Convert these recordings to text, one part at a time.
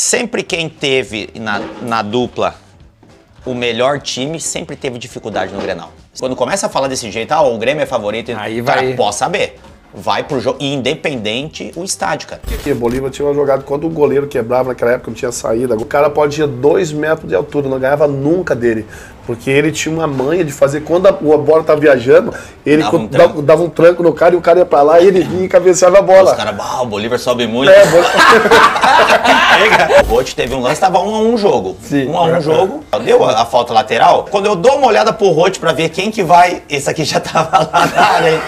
Sempre quem teve na, na dupla o melhor time sempre teve dificuldade no Grenal. Quando começa a falar desse jeito, ah, o Grêmio é favorito, Aí cara, vai- pode saber. Vai pro jogo, independente o estádio, cara. Porque Bolívar tinha uma jogada quando o goleiro quebrava naquela época, não tinha saída. O cara pode ir dois metros de altura, não ganhava nunca dele. Porque ele tinha uma manha de fazer, quando a, a bola tá viajando, ele Dava um dava, um tranco no cara e o cara ia pra lá e ele vinha e cabeceava a Os bola. caras, ah, o Bolívar sobe muito. É, bo- Aí, cara, o Rote teve um lance, tava um a um jogo. Sim. Um a um jogo. Deu a, a falta lateral. Quando eu dou uma olhada pro Rote pra ver quem que vai, esse aqui já tava lá na área. hein?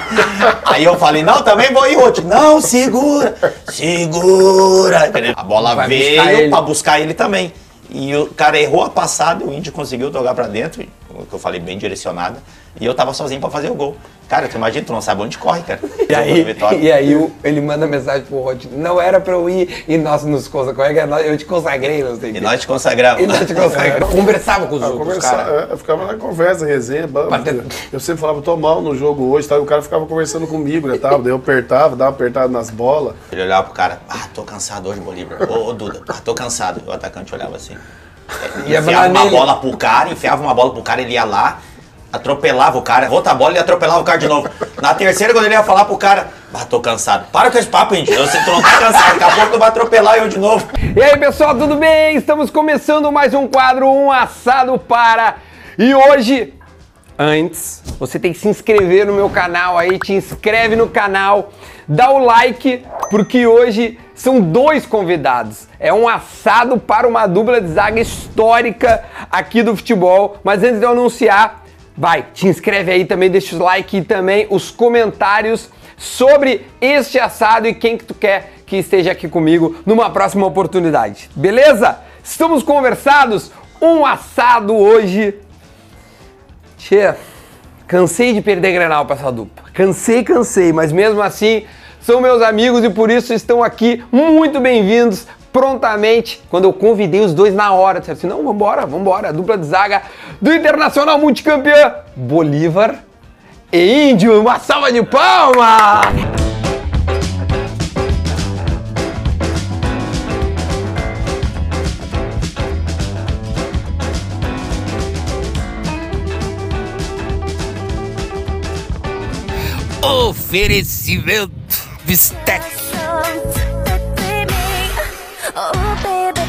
Aí eu falei, não, também vou ir, Rote. Não, segura, segura. A bola Vai buscar veio ele. pra buscar ele também. E o cara errou a passada, o Indy conseguiu jogar pra dentro, que eu falei bem direcionada, e eu tava sozinho pra fazer o gol. Cara, tu imagina, tu não sabe onde corre, cara. E aí, e aí o- ele manda mensagem pro Rod, não era pra eu ir, e nós nos consagramos, eu te consagrei, não sei o E nós te consagramos. E nós te consagramos. Conversava com os Ah, outros é, eu ficava na conversa, resenha. bam, Batendo. Eu sempre falava, tô mal no jogo hoje, tá? e o cara ficava conversando comigo, né? Tal. Daí eu apertava, dava uma apertada nas bolas. Ele olhava pro cara, ah, tô cansado hoje, Bolívar. Ô, ô, Duda, ah, tô cansado. O atacante olhava assim. Ia enfiava uma bola pro cara, enfiava uma bola pro cara, ele ia lá, atropelava o cara, outra bola e atropelava o cara de novo. Na terceira, quando ele ia falar pro cara, ah, tô cansado. Para com esse papo, gente. Eu sei que não tá cansado, daqui a pouco tu vai atropelar eu de novo. E aí, pessoal, tudo bem? Estamos começando mais um quadro, um assado para. E hoje, antes, você tem que se inscrever no meu canal aí, te inscreve no canal, dá o like, porque hoje são dois convidados. É um assado para uma dupla de zaga histórica aqui do futebol. Mas antes de eu anunciar, vai, te inscreve aí também, deixa o like e também os comentários sobre este assado e quem que tu quer que esteja aqui comigo numa próxima oportunidade. Beleza? Estamos conversados. Um assado hoje. Tchê, cansei de perder Grenal pra essa dupla. Cansei, cansei, mas mesmo assim são meus amigos e por isso estão aqui muito bem-vindos prontamente. Quando eu convidei os dois na hora, disseram assim: não, vambora, vambora. A dupla de zaga do Internacional Multicampeão Bolívar e Índio. Uma salva de palmas! Oferecimento Bistec. Oh, baby,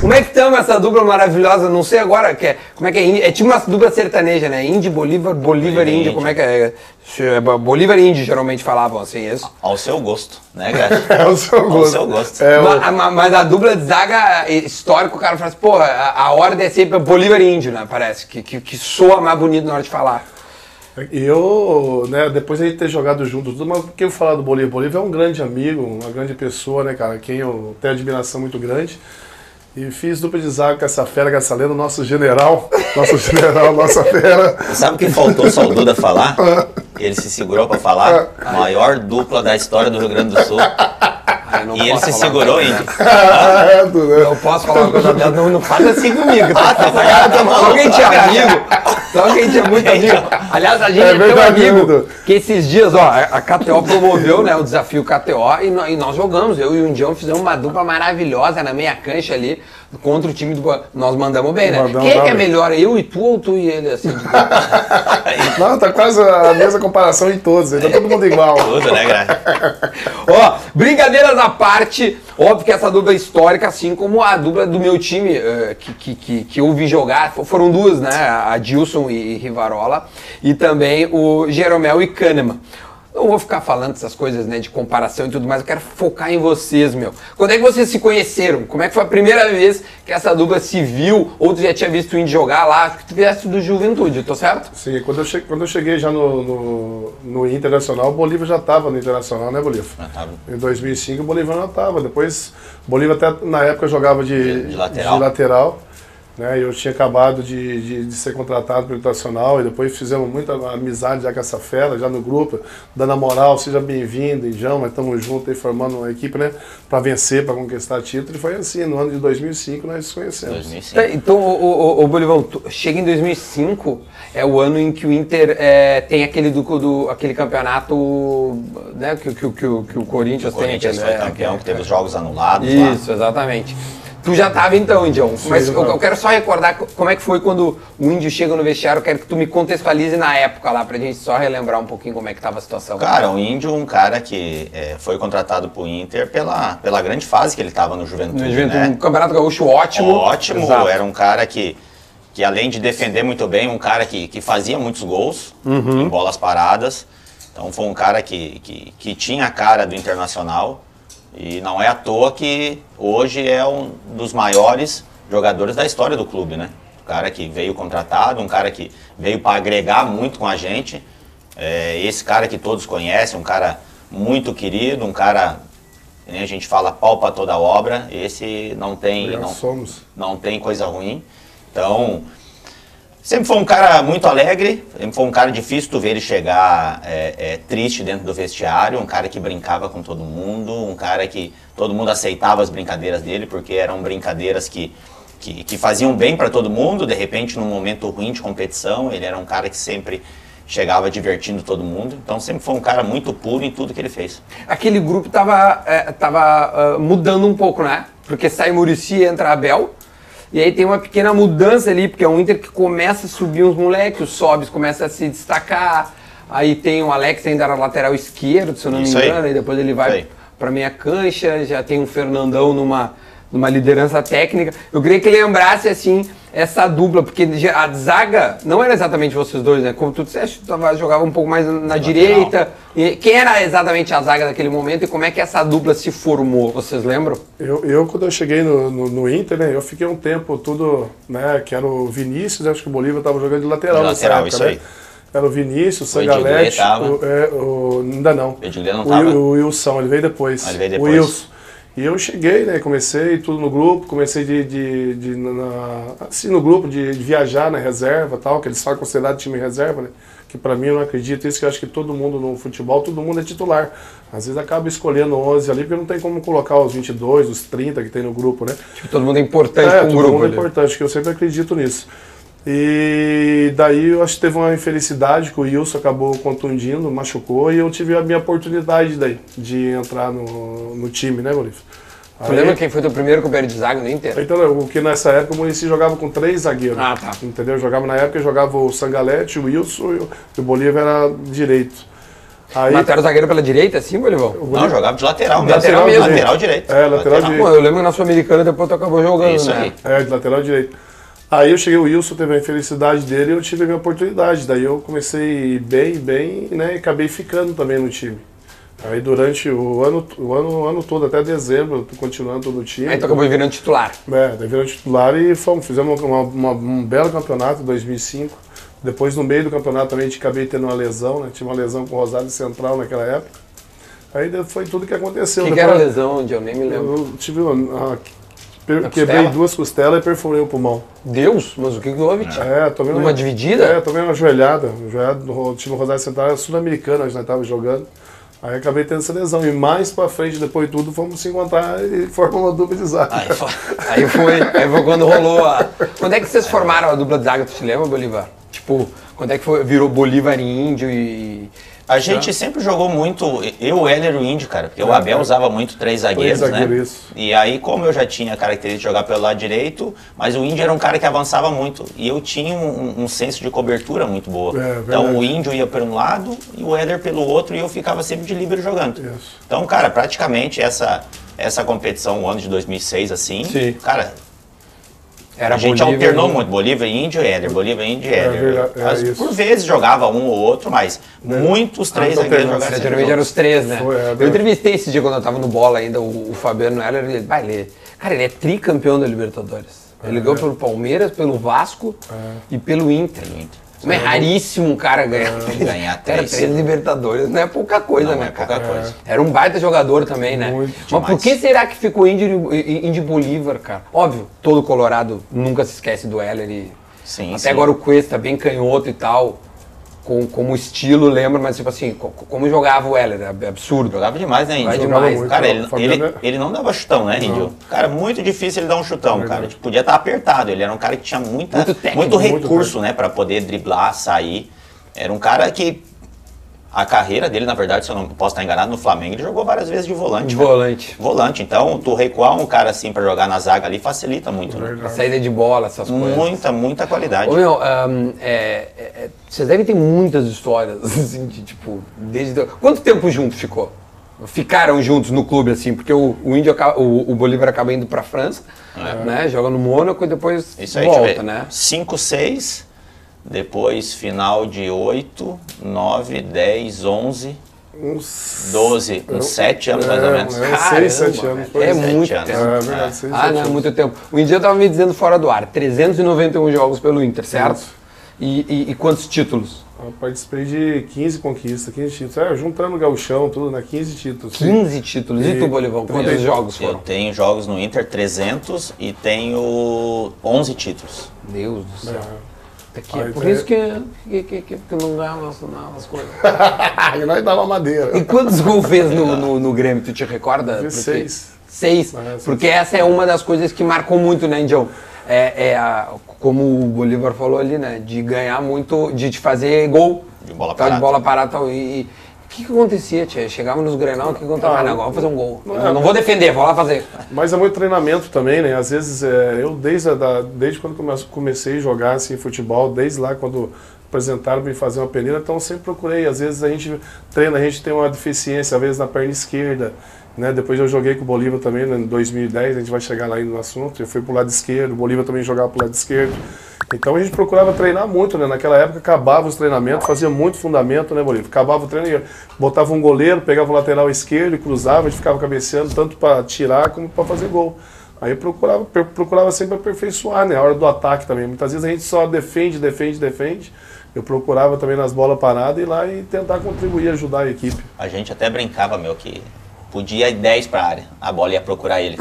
Como é que estamos essa dupla maravilhosa? Não sei agora, que é, como é que é? É tipo uma dupla sertaneja, né? Indy, Bolívar, Bolívar e. Índia. Como é que é? É, Bolívar e Índia geralmente falavam assim, é isso? Ao seu gosto, né, Graça? É o seu Ao gosto. seu gosto. É, o- Ma- ma- Mas, a dupla de zaga histórico, o cara fala assim, porra, a, a ordem é sempre Bolívar e Índio, né? Parece, que, que, que soa mais bonito na hora de falar. Eu, né, depois de a gente ter jogado junto, tudo, mas por que eu falar do Bolívar? Bolívar é um grande amigo, uma grande pessoa, né, cara? Quem eu tenho admiração muito grande. E fiz dupla de zaga com essa fera, com essa lenda, nosso general, nosso general, nossa fera. Sabe o que faltou só o Duda falar? Ele se segurou pra falar. Maior dupla da história do Rio Grande do Sul. Não E ele se segurou, dessa. É? Eu posso falar uma coisa dessa, não, não faz assim comigo. Ah, tá tá Só maluco. quem tinha amigo, só quem tinha muito amigo. Aliás, a gente É é, tão verdade, amigo que esses dias, ó, a KTO promoveu, né, o desafio KTO e e nós, jogamos. Eu e o Indião fizemos uma dupla maravilhosa na meia cancha ali contra o time do. Nós mandamos bem, né? Mandamos quem é que é melhor, eu e tu ou tu e ele, assim? Não, tá quase a mesma comparação em todos, tá todo mundo igual. Tudo, né, Graça? Ó, brincadeiras à parte, óbvio que essa dupla é histórica, assim como a dupla do meu time eh, que, que, que, que eu vi jogar, fo- foram duas, né? A Dilson e, e Rivarola, e também o Jeromel e Kahneman. Não vou ficar falando essas coisas, né, de comparação e tudo mais, eu quero focar em vocês, meu. Quando é que vocês se conheceram? Como é que foi a primeira vez que essa dupla se viu? Ou tu já tinha visto o Indy jogar lá? Acho que tu viesse do Juventude, tô certo? Sim, quando eu, che- quando eu cheguei já no, no, no Internacional, o Bolívar já estava no Internacional, né, Bolívar? Já tava. Em 2005 o Bolívar não estava. Depois, o Bolívar até na época jogava de, De- de lateral. de lateral. Né? Eu tinha acabado de, de, de ser contratado pelo Internacional e depois fizemos muita amizade já com essa fera, já no grupo, dando a moral, seja bem-vindo, Indião, mas estamos juntos aí formando uma equipe, né? Para vencer, para conquistar título. E foi assim, no ano de 2005 nós nos conhecemos. 2005. Tá, Então, o, o, o Bolivão, chega em 2005, é o ano em que o Inter é, tem aquele, do, do- aquele campeonato né, que, que, que, o- que o Corinthians, O Corinthians tem. foi aquele, é, campeão, que teve os jogos anulados lá. Isso, exatamente. Tu já tava então, Indião. Mas eu, eu quero só recordar co- como é que foi quando o Índio chega no vestiário. Eu quero que tu me contextualize na época lá, pra gente só relembrar um pouquinho como é que tava a situação. Cara, o Índio, um cara que é, foi contratado pro Inter pela, pela grande fase que ele tava no Juventude, No Juventude, né? um campeonato gaúcho ótimo. Ótimo, Exato. era um cara que, que além de defender muito bem, um cara que, que fazia muitos gols Uhum. em bolas paradas. Então foi um cara que, que, que tinha a cara do Internacional. E não é à toa que hoje é um dos maiores jogadores da história do clube, né? Um cara que veio contratado, um cara que veio para agregar muito com a gente. É, esse cara que todos conhecem, um cara muito querido, um cara, nem a gente fala, pau pra toda obra. Esse não tem, não, somos. não tem coisa ruim. Então, sempre foi um cara muito alegre, sempre foi um cara difícil tu ver ele chegar é, é, triste dentro do vestiário, um cara que brincava com todo mundo, um cara que todo mundo aceitava as brincadeiras dele, porque eram brincadeiras que, que, que faziam bem para todo mundo, de repente num momento ruim de competição, ele era um cara que sempre chegava divertindo todo mundo, então sempre foi um cara muito puro em tudo que ele fez. Aquele grupo tava, é, tava ah, mudando um pouco, né? Porque sai Murici entra Abel. E aí tem uma pequena mudança ali, porque é um Inter que começa a subir uns moleques, os Sobs começa a se destacar. Aí tem o Alex ainda era lateral esquerdo, se eu não Isso me aí. engano, e depois ele vai aí. para meia cancha, já tem um Fernandão numa, numa liderança técnica. Eu queria que lembrasse assim essa dupla, porque a zaga não era exatamente vocês dois, né? Como tu disseste, tu jogava um pouco mais na direita. E quem era exatamente a zaga daquele momento e como é que essa dupla se formou? Vocês lembram? Eu, eu, quando eu cheguei no, no, no Inter, né, eu fiquei um tempo tudo, né, que era o Vinícius, acho que o Bolívar estava jogando de lateral De nessa lateral, época, isso né? aí. Era o Vinícius, o O Sangalete, o, é, o- ainda não. O Edgley não o, tava. O Wilson, ele veio depois. Ah, ele veio O depois. Wilson. E eu cheguei, né, comecei tudo no grupo, comecei de, de, de- na, assim, no grupo, de, de viajar na reserva tal, que eles falam considerado time reserva, né? Que pra mim eu não acredito isso, que eu acho que todo mundo no futebol, todo mundo é titular. Às vezes acaba escolhendo 11 ali, porque não tem como colocar os 22, os 30 que tem no grupo, né? Tipo, todo mundo é importante É, com o todo grupo. mundo é ali. importante, que eu sempre acredito nisso. E daí eu acho que teve uma infelicidade que o Wilson acabou contundindo, machucou, e eu tive a minha oportunidade daí de entrar no, no time, né, Bolívar? Tu lembra quem foi teu primeiro companheiro de zaga no Inter? Então, o que nessa época o Muricy jogava com três zagueiros. Ah, tá. Entendeu? Jogava na época, jogava o Sangalete, o Wilson e o, o Bolívar era direito. Aí, Mas tu era zagueiro pela direita, assim, Bolivão? Não, jogava de lateral mesmo. Lateral mesmo. Lateral direito. É, lateral direito. Bom, eu lembro que na Sul-Americana depois tu acabou jogando, Isso né? aí. É, de lateral direito. Aí eu cheguei, o Wilson teve a infelicidade dele e eu tive a minha oportunidade. Daí eu comecei bem, bem, né? E acabei ficando também no time. Aí durante o ano, o ano, o ano todo, até dezembro, continuando no time. Aí tu acabou virando titular. É, daí virou titular e fomos, fizemos uma- uma- um belo campeonato em 2005. Depois, no meio do campeonato, também a gente acabei tendo uma lesão, né? Tinha uma lesão com o Rosário Central naquela época. Aí foi tudo que aconteceu. O que, que era a lesão, onde eu nem me lembro. Eu tive uma, a- per- quebrei duas costelas e perfurei o pulmão. Deus, mas o que houve, tio? É, tomei Numa dividida? É, tomei uma joelhada. joelhada no time Rosário Central era sul-americana, nós estávamos jogando. Aí acabei tendo essa lesão. E mais pra frente, depois de tudo, fomos se encontrar e formamos uma dupla de zaga. Aí foi. Aí foi, aí foi quando rolou a... Quando é que vocês formaram a dupla de zaga, tu te lembra, Bolívar? Tipo, quando é que foi, virou Bolívar Índio e... A gente sempre jogou muito, eu, o Heller e o Índio, cara, porque o Abel usava muito três zagueiros, Três zagueiros, né? isso. E aí, como eu já tinha a característica de jogar pelo lado direito, mas o Índio era um cara que avançava muito. E eu tinha um, um senso de cobertura muito boa. É, então o Índio ia por um lado e o Heller pelo outro e eu ficava sempre de líbero jogando. Isso. Então, cara, praticamente essa, essa competição, o ano de 2006, assim, Sim. cara, Era a gente Bolívia alternou e- muito, Bolívia, Índio e Éder, Bolívia, Índio e Éder. verdade, é As- isso. por vezes jogava um ou outro, mas muitos três Ah, zagueiros alternância. jogavam Geralmente eram os três, né? Foi, é, eu entrevistei esse dia quando eu tava no bola ainda, o, o Fabiano Heller, ele, vai, ele, cara, ele é tricampeão da Libertadores. Ele ganhou pelo Palmeiras, pelo Vasco e pelo Inter. Mas é raríssimo um cara ganhar. Ganhar Cara, três. três Libertadores não é pouca coisa, Não né, é cara? pouca coisa. Era um baita jogador também, né? Muito Mas demais. por que será que ficou Indy, Indy Bolívar, cara? Óbvio, todo Colorado nunca se esquece do Heller e... Sim, Até sim. agora o Cuesta, bem canhoto e tal, com, como estilo, lembra, mas tipo assim, co- como jogava o Heller, é absurdo. Jogava demais, né, Índio? demais, muito. Cara, ele, Fabiano ele, é- ele não dava chutão, né, Índio? Cara, muito difícil ele dar um chutão, cara. Tipo, podia estar apertado. Ele era um cara que tinha muita, Muito muito, técnico, muito recurso, né, pra poder driblar, sair. Era um cara que. A carreira dele, na verdade, se eu não posso estar enganado, no Flamengo, ele jogou várias vezes de volante. De cara. volante. Volante. Então, tu recuar um cara assim pra jogar na zaga ali facilita muito, né? A saída de bola, essas coisas. Muita, muita qualidade. Ô, meu, ahn, é, é, é, vocês devem ter muitas histórias, assim, de tipo, desde... Quanto tempo junto ficou? Ficaram juntos no clube, assim, porque o, o Índio, acaba- o, o Bolívar acaba indo pra França, né, joga no Mônaco e depois É. Isso aí, volta, né? 5, 6, depois final de 8, 9, 10, 11, Uns 12, uns 7 anos mais ou É, menos. é, uns seis, sete Caramba, anos. velho, É Sete muito anos. tempo. É verdade, seis, Ah, sete não, é anos. muito tempo. O Índio tava me dizendo fora do ar, 391 jogos pelo Inter, certo? E, e- e quantos títulos? Eu participei de 15 conquistas, 15 títulos. É, juntando o gauchão, tudo, né? 15 títulos. 15 títulos. E, E tu, Bolivão, quantos trinta e- jogos Eu foram? tenho jogos no Inter 300 e tenho 11 títulos. Deus do céu. Aqui, é por isso que, que, que, que, que não ganhava as, coisas. e nós dava madeira. E quantos gols fez no, no, no Grêmio? Tu te recorda? Porque- seis. Seis. É, seis. Porque essa é uma das coisas que marcou muito, né, Indião? É, é a, como o Bolívar falou ali, né? De ganhar muito, de te fazer gol. De bola tal, De parada. bola parada tal. E, e o que, que acontecia, tia? Chegava nos Grenal, o que acontecia? Ah, Ah, não, agora vou fazer um gol. não não vou defender, vou lá fazer. Mas é muito treinamento também, né? Às vezes, é, eu desde, a da- desde quando come- comecei a jogar assim, futebol, desde lá quando apresentaram me fazer uma peneira, então eu sempre procurei. Às vezes a gente treina, a gente tem uma deficiência, às vezes na perna esquerda. Né? Depois eu joguei com o Bolívar também né, em 2010, a gente vai chegar lá no assunto. Eu fui pro lado esquerdo, o Bolívar também jogava pro lado esquerdo. Então a gente procurava treinar muito, né? Naquela época acabava os treinamentos, fazia muito fundamento, né, Bolívar? Acabava o treino, botava um goleiro, pegava o lateral esquerdo e cruzava, a gente ficava cabeceando tanto para tirar como para fazer gol. Aí procurava, procurava sempre aperfeiçoar, né? A hora do ataque também. Muitas vezes a gente só defende, defende, defende. Eu procurava também nas bolas paradas ir lá e tentar contribuir, ajudar a equipe. A gente até brincava, meu, que podia ir 10 pra área. A bola ia procurar ele.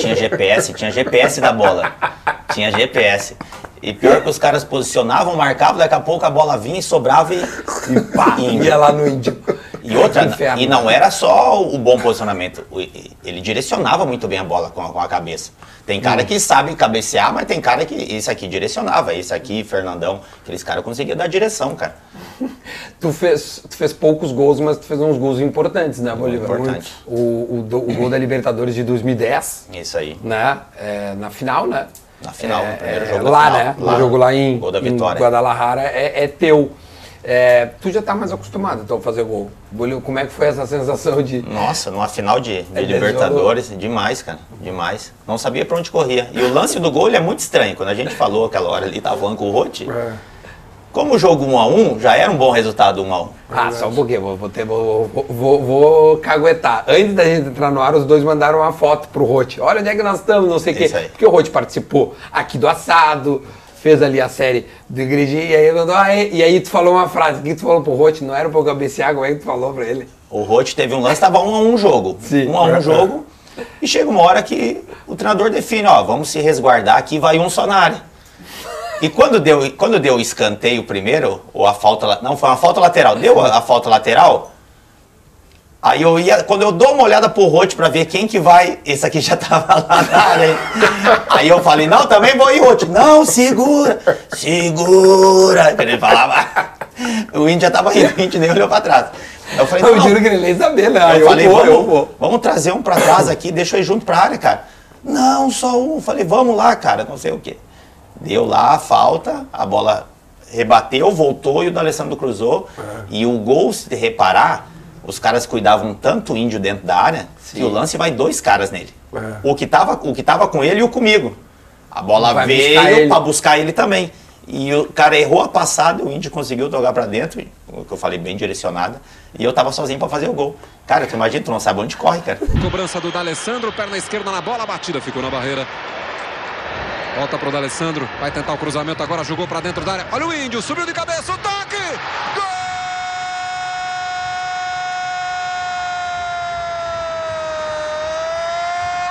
Tinha GPS, tinha GPS da bola. Tinha GPS. E pior que os caras posicionavam, marcavam, daqui a pouco a bola vinha e sobrava e, e pá, índio. Ia lá no Índio. E outra, Inferno. e não era só o bom posicionamento, o- ele direcionava muito bem a bola com a, com a cabeça. Tem cara Hum. que sabe cabecear, mas tem cara que esse aqui direcionava, esse aqui, Fernandão, aqueles caras conseguiam dar direção, cara. Tu fez, tu fez poucos gols, mas tu fez uns gols importantes, né, Bolívar? Importante. O, o, do- o gol da Libertadores de 2010, Isso aí. né? É, na final, né? Na final, É, no primeiro é, jogo da Lá, final. né? Lá. No jogo lá em, Gol da em. Guadalajara é, é teu. É, tu já tá mais acostumado então a fazer gol. Como é que foi essa sensação de. Nossa, numa final de, de É, Libertadores, demais, cara, demais. Não sabia pra onde corria. E o lance do gol ele é muito estranho. Quando a gente falou aquela hora ali, tava falando com o Rote, É. como o jogo 1 a 1 já era um bom resultado 1 a 1 Ah, só um pouquinho, vou, vou, ter, vou, vou, vou, caguetar. Antes da gente entrar no ar, os dois mandaram uma foto pro Rote. Olha onde é que nós estamos, não sei o quê. Aí. Porque o Rote participou aqui do assado, fez ali a série do Igrejinha, e aí mandou, ah, e, e aí tu falou uma frase. O que tu falou pro Rote? Não era pra eu cabecear, como é que tu falou pra ele? O Rote teve um lance, tava 1 a 1 o jogo. Sim. 1 a 1 o jogo. E chega uma hora que o treinador define, ó, vamos se resguardar aqui, vai um só na área. E quando deu, quando deu o escanteio primeiro, ou a falta, não, foi uma falta lateral, deu a, a falta lateral, aí eu ia, quando eu dou uma olhada pro Rote pra ver quem que vai, esse aqui já tava lá na área, hein? aí eu falei, não, também vou ir, Rote, não, segura, segura, ele falava, o índio já tava rindo, o índio nem olhou pra trás. Eu falei, Eu não, juro que ele nem sabia, né? Ah, eu, falei, vou, vamos, eu vou. vamos trazer um pra trás aqui, deixa eu ir junto pra área, cara. Não, só um. Falei, vamos lá, cara, não sei o quê. Deu lá a falta, a bola rebateu, voltou e o D'Alessandro cruzou. E o gol, se reparar, os caras cuidavam tanto o índio dentro da área que o lance vai dois caras nele. É. O, que tava, o que tava com ele e o comigo. A bola Vai veio pra buscar ele também. E o cara errou a passada, o índio conseguiu jogar pra dentro, o que eu falei bem direcionada, e eu tava sozinho pra fazer o gol. Cara, tu imagina, tu não sabe onde corre, cara. Cobrança do D'Alessandro, perna esquerda na bola, a batida ficou na barreira. Volta pro D'Alessandro, vai tentar o cruzamento agora, jogou pra dentro da área. Olha o Índio, subiu de cabeça, o toque! Gol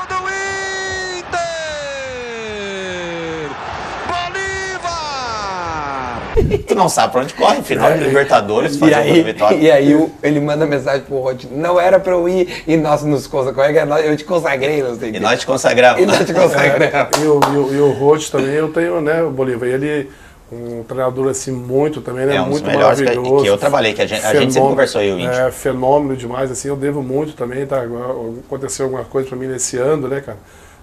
do Inter! Bolívar! Tu não sabe pra onde corre, final de Libertadores, E fazer uma aí, vitória. e aí o- ele manda mensagem pro Rod, não era pra eu ir e nós nos consagramos, eu te consagrei, não sei o E quê. nós te consagramos. E nós te consagramos. E o, e o, e o Roth também, eu tenho, né, o Bolívar, ele um treinador assim muito também, né, É um dos muito melhores que- maravilhoso. que eu trabalhei, que a gente- a gente sempre Fenômeno, conversou, eu o Índio. É, fenômeno demais, assim, eu devo muito também, tá? Aconteceu alguma coisa pra mim nesse ano, né, cara?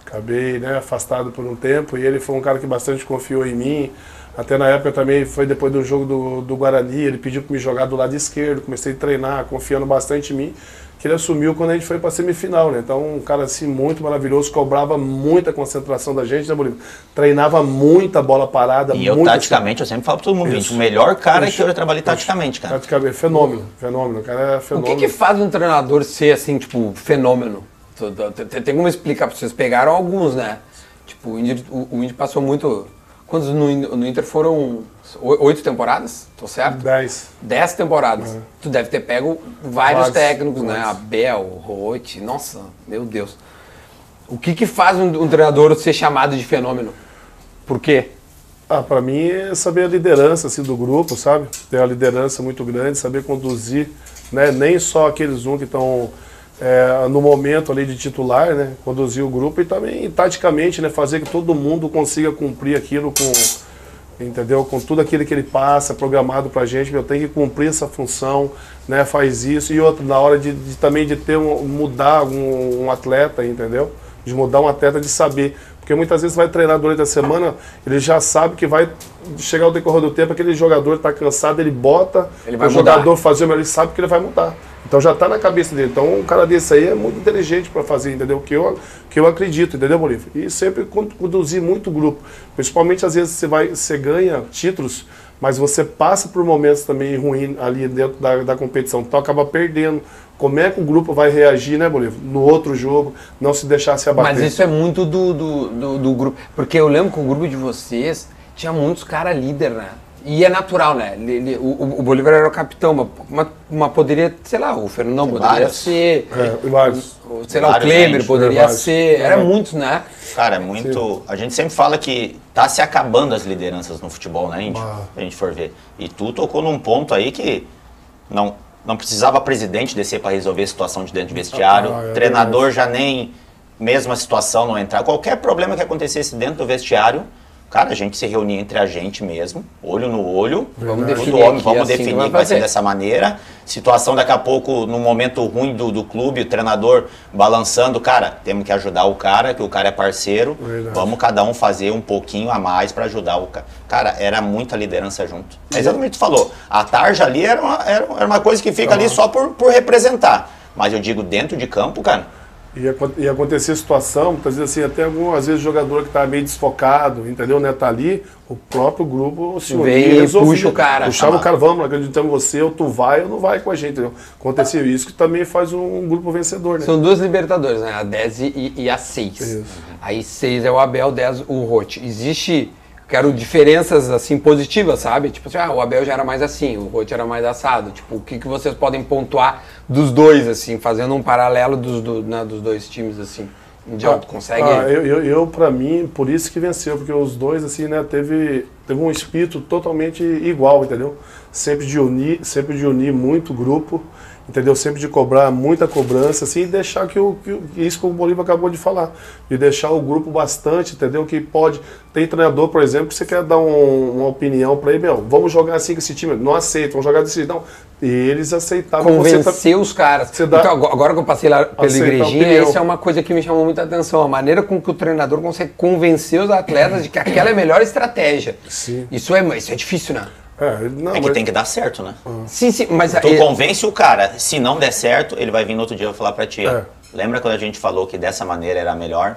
Acabei, né, afastado por um tempo e ele foi um cara que bastante confiou em mim. Até na época também, foi depois do jogo do, do Guarani, ele pediu para me jogar do lado esquerdo, comecei a treinar, confiando bastante em mim, que ele assumiu quando a gente foi para semifinal, né? Então, um cara assim muito maravilhoso, cobrava muita concentração da gente, né, Bolívar? Treinava muita bola parada, E eu, taticamente, eu sempre falo pra todo mundo, Isso. gente, o melhor cara Isso. que eu já trabalhei taticamente, cara. Taticamente, fenômeno, fenômeno, o cara é O fenômeno. que, que faz um treinador ser assim, tipo, fenômeno? Tem como explicar pra vocês? Pegaram alguns, né? Tipo, o Indy, o, o Indy passou muito. Quantos no, no Inter foram? Oito temporadas? Tô certo? 10. Dez temporadas. Tu deve ter pego vários técnicos, né? Abel, Roth, nossa, meu Deus. O que que faz um, um treinador ser chamado de fenômeno? Por quê? Ah, para mim é saber a liderança assim, do grupo, sabe? Ter uma liderança muito grande, saber conduzir, né? Nem só aqueles um que estão é, no momento ali de titular, né? Conduzir o grupo e também taticamente, né? Fazer que todo mundo consiga cumprir aquilo com, entendeu? Com tudo aquilo que ele passa, programado pra gente, eu tenho que cumprir essa função, né? Faz isso e outra na hora de, de também de ter um, mudar um, um atleta, entendeu? De mudar um atleta de saber, porque muitas vezes vai treinar durante a semana, ele já sabe que vai chegar o decorrer do tempo, aquele jogador está cansado, ele bota Ele vai o mudar. jogador fazer o melhor, ele sabe que ele vai mudar. Então já está na cabeça dele. Então um cara desse aí é muito inteligente para fazer, entendeu? Que eu, que eu acredito, entendeu, Bolívar? E sempre con- conduzir muito grupo. Principalmente às vezes você vai, você ganha títulos, mas você passa por momentos também ruins ali dentro da, da competição. Então acaba perdendo. Como é que o grupo vai reagir, né, Bolívar? No outro jogo, não se deixar se abater. Mas isso é muito do, do, do, do grupo. Porque eu lembro que o grupo de vocês tinha muitos caras líder, né? E é natural, né? Ele- ele- o, o Bolívar era o capitão, mas uma, uma poderia, sei lá, o Fernandão Tem poderia vários. ser. É, vários. o- Sei lá, o Kleber gente. poderia Vários. ser. Era É. muitos, né? Cara, é muito. A gente sempre fala que tá se acabando as lideranças no futebol, né, Índio? Ah. Se a gente for ver. E tu tocou num ponto aí que não, não precisava presidente descer para resolver a situação de dentro do vestiário. Ah, é treinador já nem. Mesma situação não entrar. Qualquer problema que acontecesse dentro do vestiário, cara, a gente se reunia entre a gente mesmo, olho no olho. Vamos definir homem, aqui, vamos assim definir vai vai ser dessa maneira. Situação daqui a pouco, no momento ruim do, do clube, o treinador balançando, cara, temos que ajudar o cara, que o cara é parceiro. Verdade. Vamos cada um fazer um pouquinho a mais para ajudar o cara. Cara, era muita liderança junto. É exatamente o que tu falou. A tarja ali era uma, era, uma coisa que fica ali só por, por representar. Mas eu digo, dentro de campo, cara, E acon- acontecer situação, muitas vezes assim, até algum, às vezes o jogador que está meio desfocado, entendeu, né, tá ali, o próprio grupo se Vem e resolvia. puxa o cara. Puxava Ah. o cara, vamos, acreditamos em você, ou tu vai ou não vai com a gente, entendeu? Aconteceu isso que também faz um grupo vencedor, né? São duas Libertadores, né? A 10 e, e a 6. Isso. Aí 6 é o Abel, 10 o Roth. Existe, quero diferenças assim positivas, sabe? Tipo assim, ah, o Abel já era mais assim, o Roth era mais assado. Tipo, o que, que vocês podem pontuar dos dois, assim, fazendo um paralelo dos, do, né, dos dois times, assim? Indião, tu consegue? Ah, eu, eu, eu para mim, por isso que venceu, porque os dois, assim, né, teve, teve um espírito totalmente igual, entendeu? Sempre de unir, sempre de unir muito grupo, entendeu? Sempre de cobrar muita cobrança, assim, e deixar que, o, que isso que o Bolívar acabou de falar, de deixar o grupo bastante, entendeu? Que pode, tem treinador, por exemplo, que você quer dar um- uma opinião para ele, meu, vamos jogar assim com esse time, não aceita, vamos jogar desse não. E eles aceitavam. você tá- convencer os caras. dá- Então, agora- que eu passei lá pela igrejinha, isso é uma coisa que me chamou muita atenção. A maneira com que o treinador consegue convencer os atletas de que aquela é a melhor estratégia. Sim. Isso é, isso é difícil, né? É, não, é que mas- tem que dar certo, né? Sim, sim, mas Tu é- convence o cara, se não der certo, ele vai vir no outro dia e vai falar pra ti, É. lembra quando a gente falou que dessa maneira era melhor?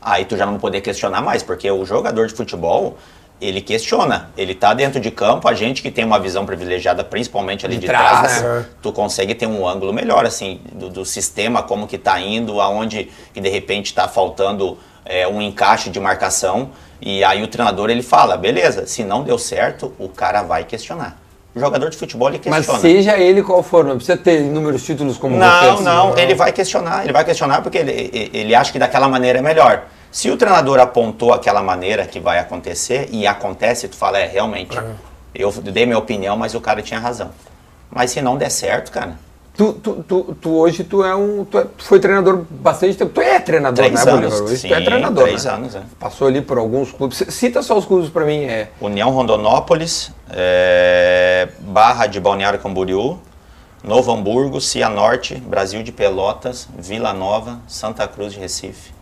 Aí tu já não poder questionar mais, porque o jogador de futebol, ele questiona. Ele tá dentro de campo, a gente que tem uma visão privilegiada, principalmente ali De de, trás, trás, né? tu consegue ter um ângulo melhor, assim, do, do sistema, como que tá indo, aonde que de repente tá faltando é, um encaixe de marcação. E aí o treinador ele fala, beleza, se não deu certo, o cara vai questionar. O jogador de futebol ele Mas questiona. seja ele qual for, não precisa ter inúmeros títulos como Não, você. não, ele vai questionar, ele vai questionar porque ele, ele acha que daquela maneira é melhor. Se o treinador apontou aquela maneira que vai acontecer e acontece, tu fala, é, realmente, eu dei minha opinião, mas o cara tinha razão. Mas se não der certo, cara, Tu, tu, tu, tu hoje tu é um. Tu, é- tu foi treinador bastante tempo. Tu é treinador, três né, anos. Bolívar? Hoje sim, tu é treinador. três né? anos, é. Passou ali por alguns clubes. Cita só os clubes pra mim. É. União Rondonópolis, é, Barra de Balneário Camboriú, Novo Hamburgo, Cianorte, Brasil de Pelotas, Vila Nova, Santa Cruz de Recife.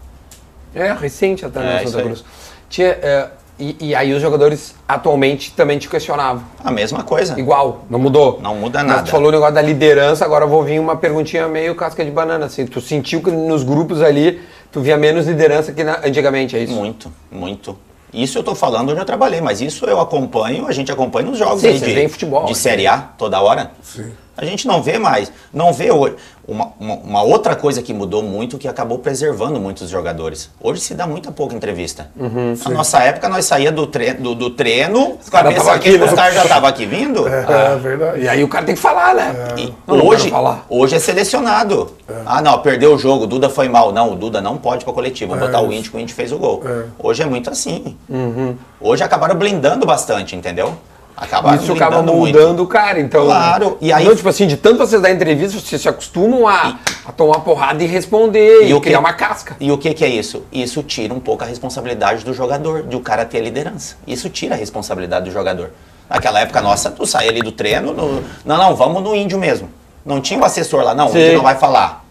É, recente até É, no isso Santa. Cruz. Tinha, é, e, e aí os jogadores atualmente também te questionavam. A mesma coisa. Igual, não mudou. Não muda Mas nada. Tu falou o negócio da liderança, agora eu vou vir uma perguntinha meio casca de banana. Assim, tu sentiu que nos grupos ali tu via menos liderança que na- antigamente, é isso? Muito, muito. Isso eu tô falando onde eu trabalhei, mas isso eu acompanho, a gente acompanha nos jogos Sim, aí você de, futebol, de? Série A toda hora. Sim. A gente não vê mais, não vê hoje. Uma, uma, uma outra coisa que mudou muito, que acabou preservando muitos jogadores. Hoje se dá muita pouca entrevista. Uhum, Na nossa época, nós saía do, tre do, do treino, caras cabeça aqui, aqui, né? os caras já estavam aqui vindo. É, verdade. E aí o cara tem que falar, né? E Não, não hoje, falar. hoje é selecionado. Ah, não, perdeu o jogo, o Duda foi mal. Não, o Duda não pode pra coletiva. Vou botar o Índio, que o Índio fez o gol. É. Hoje é muito assim. Uhum. Hoje acabaram blindando bastante, entendeu? Acabaram Isso acaba muito. moldando o cara, então. Claro, e aí- tipo assim, de tanto vocês dar entrevista, vocês se acostumam a, a tomar porrada e responder e, E o que- criar uma casca. E o que, que é isso? Isso tira um pouco a responsabilidade do jogador, de o cara ter a liderança. Isso tira a responsabilidade do jogador. Naquela época nossa, tu saía ali do treino, no- não, não, vamos no índio mesmo. Não tinha o assessor lá, não, o Sim. índio não vai falar.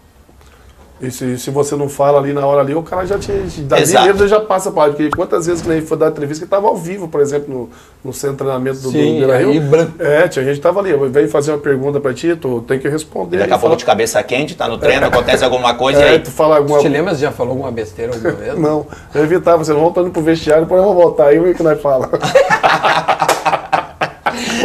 E se, se você não fala ali na hora ali, o cara já te. Exato. mesmo ele já passa para Porque quantas vezes que ele foi dar entrevista que estava ao vivo, por exemplo, no, no centro de treinamento do, Sim, do Beira Rio. branco. É, tinha gente que tava ali, vem fazer uma pergunta para ti, tu tem que responder. Daqui Ele a pouco fala- de cabeça quente, tá no treino, acontece alguma coisa e É, aí. tu fala alguma Te lembra, você já falou alguma besteira alguma vez? Não, eu evitava, você não voltando pro vestiário, depois eu vou voltar aí, o que que nós fala.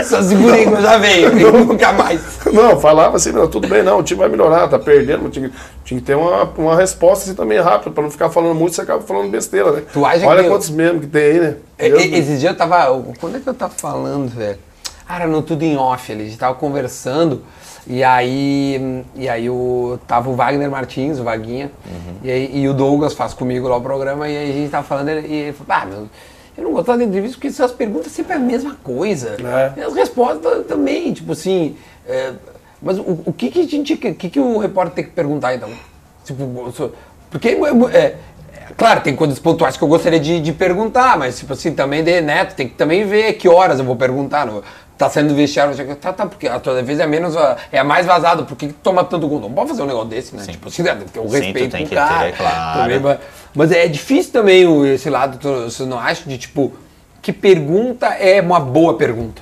Só segurei eu já veio, nunca mais. Não, falava assim, não, tudo bem, não, o time vai melhorar, tá perdendo, mas tinha, tinha que ter uma, uma resposta assim também rápida, pra não ficar falando muito, você acaba falando besteira, né? Olha quantos memes que tem aí, né? E- Deus e- me- Esses dias eu tava. Quando é que eu tava falando, velho? Ah, era no Tudo em Off ali. A gente tava conversando. E aí. E aí o, tava o Wagner Martins, o Vaguinha. E, aí, e o Douglas faz comigo lá o programa. E aí a gente tava falando. E ele falou: Ah, meu. Eu não gostava da entrevista porque essas perguntas sempre é a mesma coisa. É. E as respostas também, tipo assim. é, mas o, o que, que a gente. O que, que o repórter tem que perguntar então? Tipo, porque é, é, claro, tem coisas pontuais que eu gostaria de, de perguntar, mas tipo assim, também de neto, tem que também ver que horas eu vou perguntar. Não, tá saindo do vestiário, você- tá, tá, porque a tua defesa é menos, é a mais vazada, por que que tu toma tanto gol? Não pode fazer um negócio desse, né? Tipo assim, né, porque eu Sim, tu respeito tem o que cara. ter, claro. também, mas, mas é difícil também o- esse lado, tu, você não acha, de tipo, que pergunta é uma boa pergunta?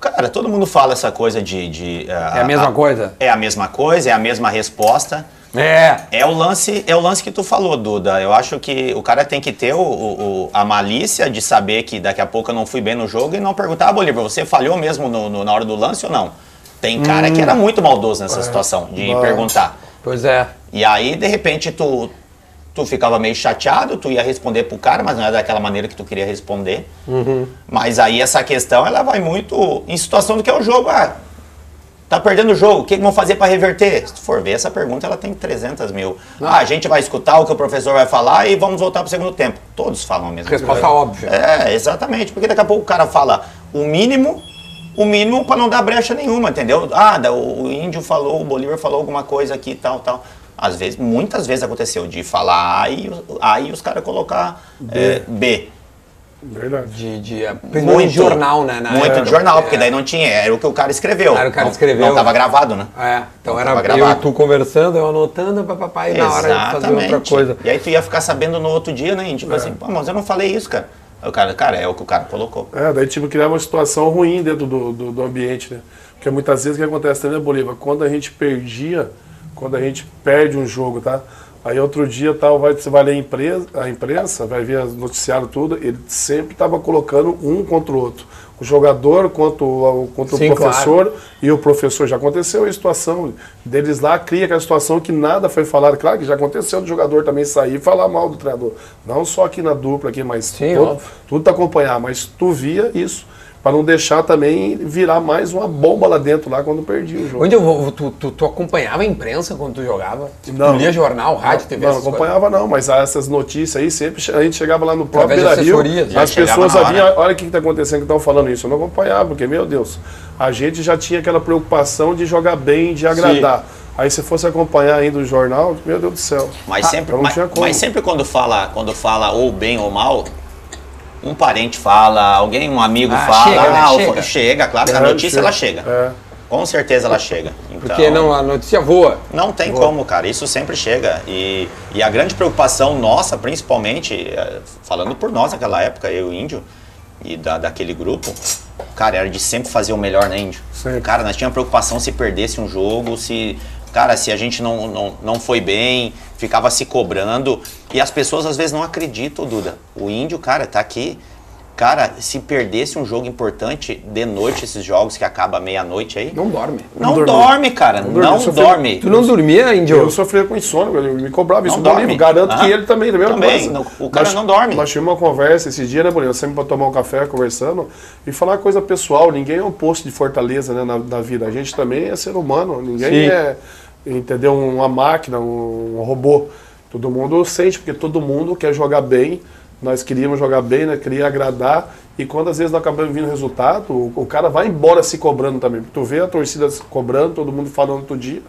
Cara, todo mundo fala essa coisa de. de, ah, É a mesma coisa? É a mesma coisa, é a mesma resposta. É. É o lance, é o lance que tu falou, Duda. Eu acho que o cara tem que ter o, o- a malícia de saber que daqui a pouco eu não fui bem no jogo e não perguntar, ah, Bolívar, você falhou mesmo no- no- na hora do lance ou não? Tem cara que era muito maldoso nessa situação de perguntar. Pois é. E aí, de repente, tu, tu ficava meio chateado, tu ia responder pro cara, mas não é daquela maneira que tu queria responder. Mas aí essa questão, ela vai muito em situação do que é o jogo. Ah, tá perdendo o jogo, o que que vão fazer para reverter? Se tu for ver, essa pergunta, ela tem 300 mil. Ah, a gente vai escutar o que o professor vai falar e vamos voltar pro segundo tempo. Todos falam a mesma Resposta coisa. óbvia. É, exatamente, porque daqui a pouco o cara fala o mínimo, o mínimo para não dar brecha nenhuma, entendeu? Ah, o índio falou, o Bolívar falou alguma coisa aqui, tal, tal. Às vezes, muitas vezes aconteceu de falar A e, A e os caras colocar é, B. Verdade. De, de, é, principalmente de jornal, né? na Muito época. de jornal, porque É. daí não tinha, era o que o cara escreveu. Era o cara não, escreveu. Não tava gravado, né? É, então Não era tava eu e gravado. tu conversando, eu anotando, papai, e na hora de fazer outra coisa. E aí tu ia ficar sabendo no outro dia, né? E Tipo assim, pô, mas eu não falei isso, cara. Aí o cara, cara, é o que o cara colocou. É, daí tipo, criava uma situação ruim dentro do, do, do ambiente, né? Porque muitas vezes o que acontece também, né, Bolívar? Quando a gente perdia, quando a gente perde um jogo, tá? Aí outro dia tal, vai, você vai ler a imprensa, a imprensa, vai ver os noticiários tudo, ele sempre estava colocando um contra o outro. o jogador quanto, o- quanto Sim, o professor e o professor. Já aconteceu a situação deles lá, cria aquela situação que nada foi falado. Claro que já aconteceu do jogador também sair e falar mal do treinador. Não só aqui na dupla, aqui, mas Sim, todo- tudo tá acompanhar. Mas tu via isso, para não deixar também virar mais uma bomba lá dentro, lá quando perdi o jogo. Onde eu vou? Tu, tu, tu acompanhava a imprensa quando tu jogava? Não. Tu lia jornal, rádio, TV? Não, coisas? acompanhava não, mas essas notícias aí sempre a gente chegava lá no próprio Beira Rio, as pessoas sabiam, olha o que está acontecendo que estão falando isso. Eu não acompanhava, porque, meu Deus, a gente já tinha aquela preocupação de jogar bem, de agradar. Aí se fosse acompanhar ainda o jornal, meu Deus do céu. Mas sempre, não mas, mas sempre quando fala, quando fala ou bem ou mal, um parente fala, alguém, um amigo Ah, fala, chega, né? ah, Chega. chega, claro a É, notícia chega. ela chega. É. Com certeza ela chega. Então, Porque não, a notícia voa. Não tem como, cara. Isso sempre chega. E, e a grande preocupação nossa, principalmente, eh, falando por nós naquela época, eu e o Índio, e da, daquele grupo, cara, era de sempre fazer o melhor na Índio. Sempre. Cara, nós tínhamos preocupação se perdesse um jogo, se. Cara, se a gente não, não, não foi bem, ficava se cobrando. E as pessoas às vezes não acreditam, Duda. O Índio, cara, tá aqui. Cara, se perdesse um jogo importante de noite, esses jogos que acaba meia-noite aí. Não dorme. Não, dormi. dorme, cara. Não Não, fui- dorme. Tu não dormia, Índio? Eu sofria com insônia, ele me cobrava isso Não do dorme. livro. Garanto Ah, que ele também, mesma também, coisa. não- o cara não dorme. Nós tivemos uma conversa esse dia, né, Bolinha? Sempre para tomar um café conversando e falar coisa pessoal. Ninguém é um posto de fortaleza né, na, na vida. A gente também é ser humano. Ninguém Sim. é, entendeu? Uma máquina, um, robô. Todo mundo sente, porque todo mundo quer jogar bem. Nós queríamos jogar bem, né? Queria agradar. E quando às vezes não acabamos vindo resultado, o, o cara vai embora se cobrando também. Tu vê a torcida se cobrando, todo mundo falando todo dia.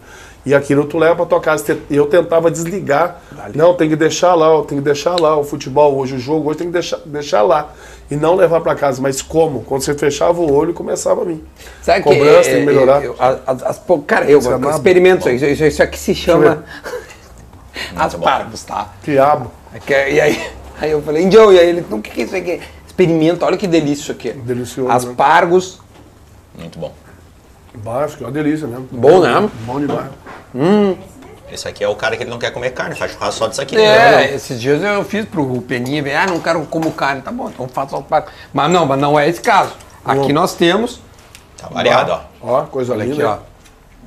E aquilo tu leva pra tua casa. Eu tentava desligar. Não, tem que deixar lá, tem que deixar lá o futebol hoje, o jogo hoje tem que deixar, deixar lá. E não levar pra casa. Mas como? Quando você fechava o olho, começava a vir. Sabe Cobrança, que, tem que é, melhorar. eu- as- as- as- cara, eu é experimento isso, isso. Isso aqui se chama bom. aspargos, tá? Quiabo. É que- E aí, aí eu falei, Índio, e aí ele, o que, que é isso aqui? Experimenta, olha que delícia isso aqui. Delicioso, né? Aspargos, Muito bom. Baixo, que é uma delícia mesmo. Bom, né? Bom demais. Esse aqui é o cara que ele não quer comer carne, faz churrasco só disso aqui. É, né? esses dias eu fiz pro Peninha, ah, não quero como carne, tá bom, então faço aspargos. Mas não, mas não é esse caso. Aqui nós temos, Tá variado, ó. Ó, coisa olha aqui, linda. ó.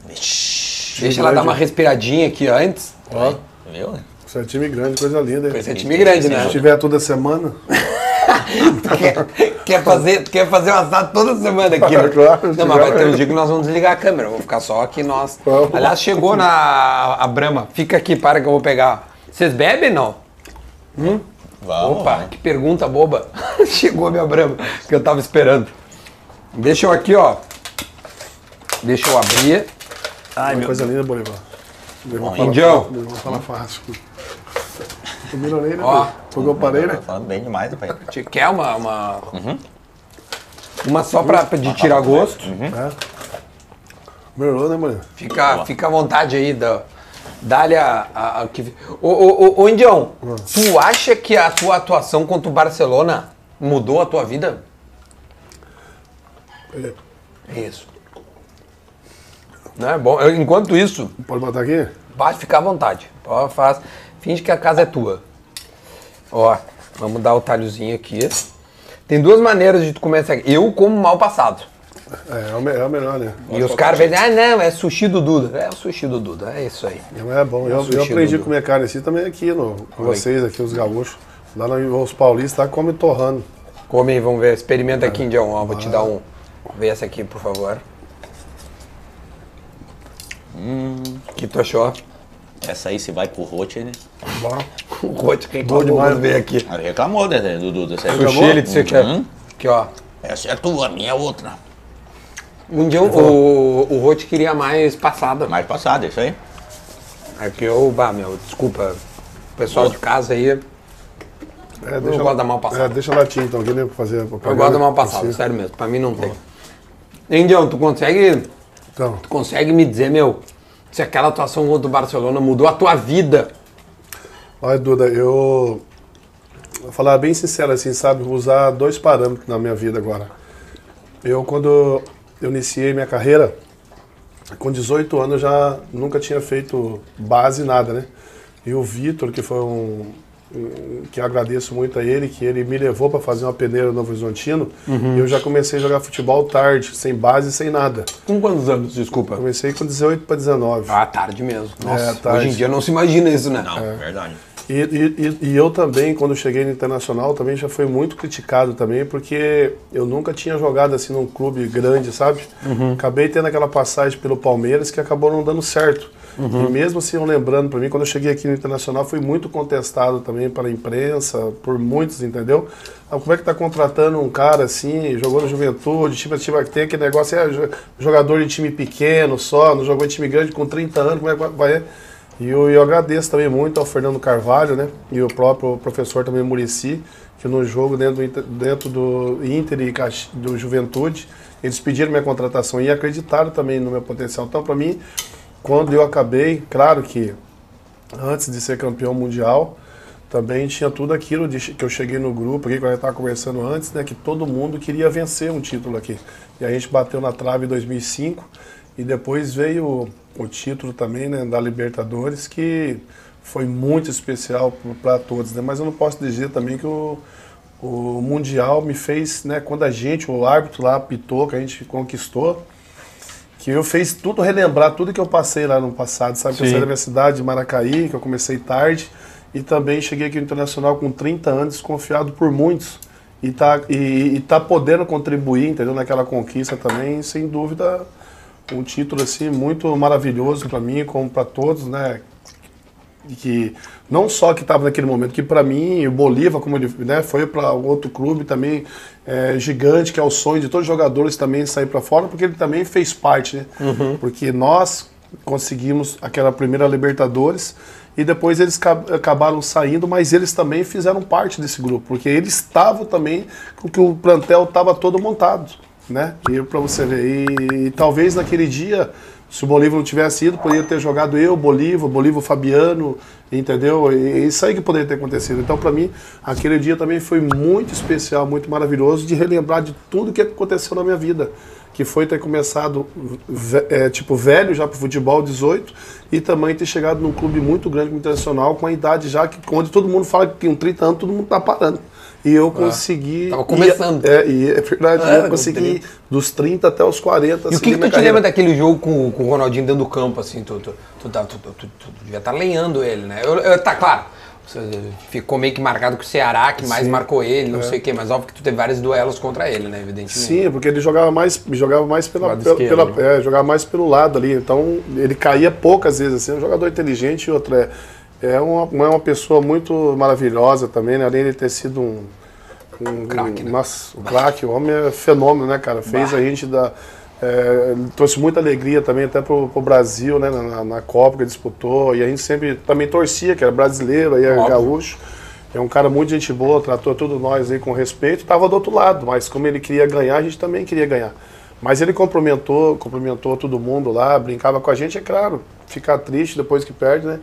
Vixe, Deixa ela dar uma respiradinha aqui antes. Ó, Viu? isso é time grande, coisa linda. hein? Esse é time grande, né? Se tiver toda semana. quer, quer fazer, tu quer fazer um assado toda semana aqui, né? Claro, Não, mas vai ter um dia que nós vamos desligar a câmera, vou ficar só aqui nós. Vamos. Aliás, chegou na a Brahma, fica aqui, para que eu vou pegar. Vocês bebem não? Vamos. Opa, que pergunta boba. chegou a minha Brahma, que eu tava esperando. Deixa eu aqui, ó. Deixa eu abrir. Ai, coisa linda, Bolivar. Levou Indião. Levou fala fácil. Tu melhorei, né? Ó. Ó. Porque eu parei, né? Tá falando bem demais, pai. Te quer uma. Uma, uma só pra, pra de tirar gosto. É. Melhorou, né, Bolivar? Fica, fica à vontade aí da. Dá-lhe a, a, a que. Ô, ô, ô, ô, Indião, tu acha que a tua atuação contra o Barcelona mudou a tua vida? É isso. Não é bom. Eu, enquanto isso, Pode botar aqui? vai ficar à vontade. Ó, faz. Finge que a casa é tua. Ó, vamos dar o talhozinho aqui. Tem duas maneiras de tu comer essa aqui. Eu como mal passado. É, é o, me- é o melhor, né? E os caras vêm, ah, não, é sushi do Duda. É o sushi do Duda, é isso aí. É bom. Eu, sushi eu aprendi a comer carne assim também aqui, no, com vocês, aqui, os gaúchos. Lá no, os paulistas, lá come torrando. Come aí, vamos ver. Experimenta aqui, Indião. Ó, vou te dar um. Vê essa aqui, por favor. Hum. que tu achou? Essa aí se vai pro rote, né? O Rote Bom reclamou, demais. ver aqui. Ah, Reclamou, né, Dudu? Dessa aí. Sushi, ele disse que é. Uhum. Aqui, ó. Essa é tua, a minha é outra. Um dia o, o Rote queria mais passada. Mais passada, isso aí. Aqui eu, bah, meu, desculpa. O pessoal de casa aí. É, Eu gosto da mal passada. É, deixa a latinha então, aqui, né? Pra fazer Eu gosto da mal passada, sério mesmo. Pra mim não tem. Indião, tu consegue, Então, tu consegue me dizer, meu, se aquela atuação contra o Barcelona mudou a tua vida? olha, Duda, eu vou falar bem sincero assim, sabe? Vou usar dois parâmetros na minha vida agora. Eu, quando eu iniciei minha carreira, com 18 anos, eu já nunca tinha feito base nada, né? E o Vitor, que foi um, um- que eu agradeço muito a ele, que ele me levou para fazer uma peneira no Novo Horizontino. E eu já comecei a jogar futebol tarde, sem base, sem nada. Com quantos anos, desculpa? Comecei com 18 para 19. Ah, tarde mesmo. Nossa, tarde. hoje em dia não se imagina isso, né? Não, verdade. E, e- e- e eu também, quando cheguei no Internacional, também já fui muito criticado também, porque eu nunca tinha jogado assim num clube grande, sabe? Acabei tendo aquela passagem pelo Palmeiras que acabou não dando certo. E mesmo assim, eu lembrando para mim, quando eu cheguei aqui no Internacional, fui muito contestado também pela imprensa, por muitos, entendeu? Ah, como é que tá contratando um cara assim, jogou no Juventude, tipo, tipo, tem aquele negócio, é jo- jogador de time pequeno só, não jogou em time grande com 30 anos, como é que vai... E eu, eu agradeço também muito ao Fernando Carvalho, né? E o próprio professor também Murici, que no jogo dentro do, Inter- dentro do Inter e do Juventude, eles pediram minha contratação e acreditaram também no meu potencial. Então, para mim, quando eu acabei, claro que antes de ser campeão mundial, também tinha tudo aquilo de, que eu cheguei no grupo aqui, que eu estava conversando antes, né, que todo mundo queria vencer um título aqui. E a gente bateu na trave em 2005 e depois veio o, o título também né, da Libertadores, que foi muito especial para todos. Né? Mas eu não posso dizer também que o, o Mundial me fez, né, quando a gente, o árbitro lá apitou, que a gente conquistou, que eu fez tudo relembrar tudo que eu passei lá no passado, sabe? Que eu saí da minha cidade de Maracaí, que eu comecei tarde, e também cheguei aqui no Internacional com 30 anos, desconfiado por muitos. E tá, e, e tá podendo contribuir, entendeu? Naquela conquista também, sem dúvida, um título assim muito maravilhoso para mim, como para todos, né? Que não só que estava naquele momento, que para mim o Bolívar, como ele né, foi para outro clube também é, gigante, que é o sonho de todos os jogadores também sair para fora, porque ele também fez parte, né? Porque nós conseguimos aquela primeira Libertadores e depois eles ca- acabaram saindo, mas eles também fizeram parte desse grupo, porque eles estavam também com que o plantel estava todo montado, né? E para você ver, e, e talvez naquele dia se o Bolívar não tivesse ido, poderia ter jogado eu, Bolívar, Bolívar, Fabiano, entendeu? E isso aí que poderia ter acontecido. Então, para mim, aquele dia também foi muito especial, muito maravilhoso de relembrar de tudo que aconteceu na minha vida. Que foi ter começado, é, tipo, velho já pro futebol, 18, e também ter chegado num clube muito grande, internacional, com a idade já que, onde todo mundo fala que tem 30 anos, todo mundo tá parando. E eu consegui. Tava começando. E, é, e é verdade, É, eu consegui 30. dos 30 até os 40. E o que, que tu te lembra daquele jogo com, com o Ronaldinho dentro do campo, assim? Tu, tu, tu, tá- tu, devia estar lenhando ele, né? Eu, tá claro, ficou meio que marcado com o Ceará, que mais marcou ele, É. não sei o quê, mas óbvio que tu teve vários duelos contra ele, né? Evidentemente. Sim, porque ele jogava mais, jogava mais pela, pela, pela- é, jogava mais pelo lado ali. Então ele caía poucas vezes assim. É um jogador inteligente e outro é, é uma, é uma pessoa muito maravilhosa também, né? Além de ter sido um, um Craque, né? Nossa, o craque, o homem é fenômeno, né, cara? Fez a gente dar. é, trouxe muita alegria também até pro, pro Brasil, né? Na, na Copa que disputou. E a gente sempre também torcia, que era brasileiro, aí era Óbvio. gaúcho. É um cara muito gente boa, tratou todos nós aí com respeito. Tava do outro lado, mas como ele queria ganhar, a gente também queria ganhar. Mas ele cumprimentou, cumprimentou todo mundo lá, brincava com a gente, é claro. Ficar triste depois que perde, né?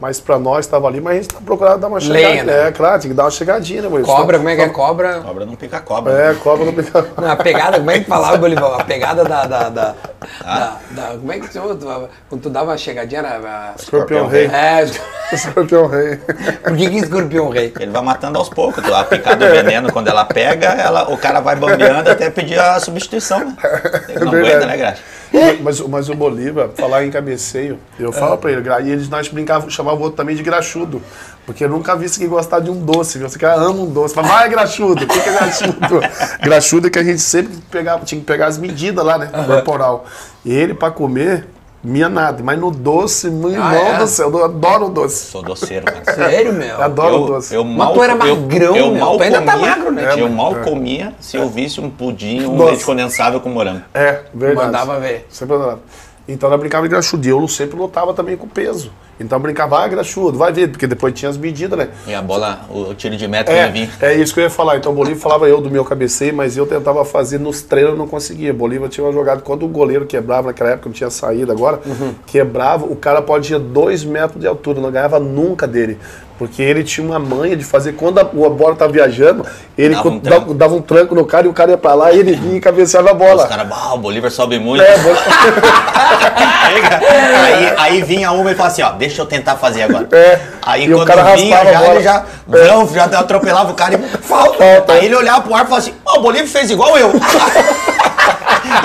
Mas pra nós estava ali, mas a gente tá procurando dar uma Lenha, chegadinha. né? É, claro, tem que dar uma chegadinha, né, Maurício? Cobra, como é que é cobra? Cobra não pica cobra. É, cobra não pica. Não, a pegada, como é que falava, Bolivar? A pegada da. da, da, Ah. da- da- como é que chama? Tu- Quando tu dava uma chegadinha era. a- Escorpião rei. É, Escorpião rei. por que, que escorpião rei? Ele vai matando aos poucos. A picada do veneno, quando ela pega, ela, o cara vai bambeando até pedir a substituição. Né? Ele não É aguenta, né, Graça? Mas, mas o Bolívar, falar em cabeceio, eu falo pra ele, e eles nós brincavam, chamavam o outro também de graxudo. Porque eu nunca vi isso que gostar de um doce, viu? Você que ama um doce. Fala, vai, graxudo, o que, que é graxudo? graxudo é que a gente sempre pegava, tinha que pegar as medidas lá, né? Corporal. E ele, pra comer, minha nada. Mas no doce, meu irmão é? do céu, eu adoro o doce. Sou doceiro, cara. Sério, meu? Eu adoro o Eu, doce. eu Mas mal, tu era eu- magrão, eu, meu. mal Tu ainda tá comia, magro, né? Eu É, mal é. comia se eu visse um pudim, um Nossa. leite condensado com morango. É, verdade. Mandava ver. Sempre andava. Então ela brincava de graxudo. E eu sempre lutava também com peso. Então brincava, ah, graxudo, vai ver, porque depois tinha as medidas, né? E a bola, o, tiro de meta ia vir. É, é isso que eu ia falar. Então o Bolívar falava eu do meu cabeceio, mas eu tentava fazer nos treinos, não conseguia. Bolívar tinha uma jogada, quando o goleiro quebrava, naquela época não tinha saída agora, Uhum. quebrava, o cara pode ir a dois metros de altura, não ganhava nunca dele. Porque ele tinha uma manha de fazer, quando a, a bola tá viajando, ele Dava um dava, um tranco no cara e o cara ia pra lá e ele vinha e cabeceava a bola. Os caras, ah, o Bolívar sobe muito. É, bo- aí, aí vinha uma e falava assim, ó, deixa eu tentar fazer agora. É, Aí e o quando cara vinha, já, ele já, não, já atropelava o cara e falta. Aí ele olhava pro ar e falava assim, ó, o Bolívia fez igual eu.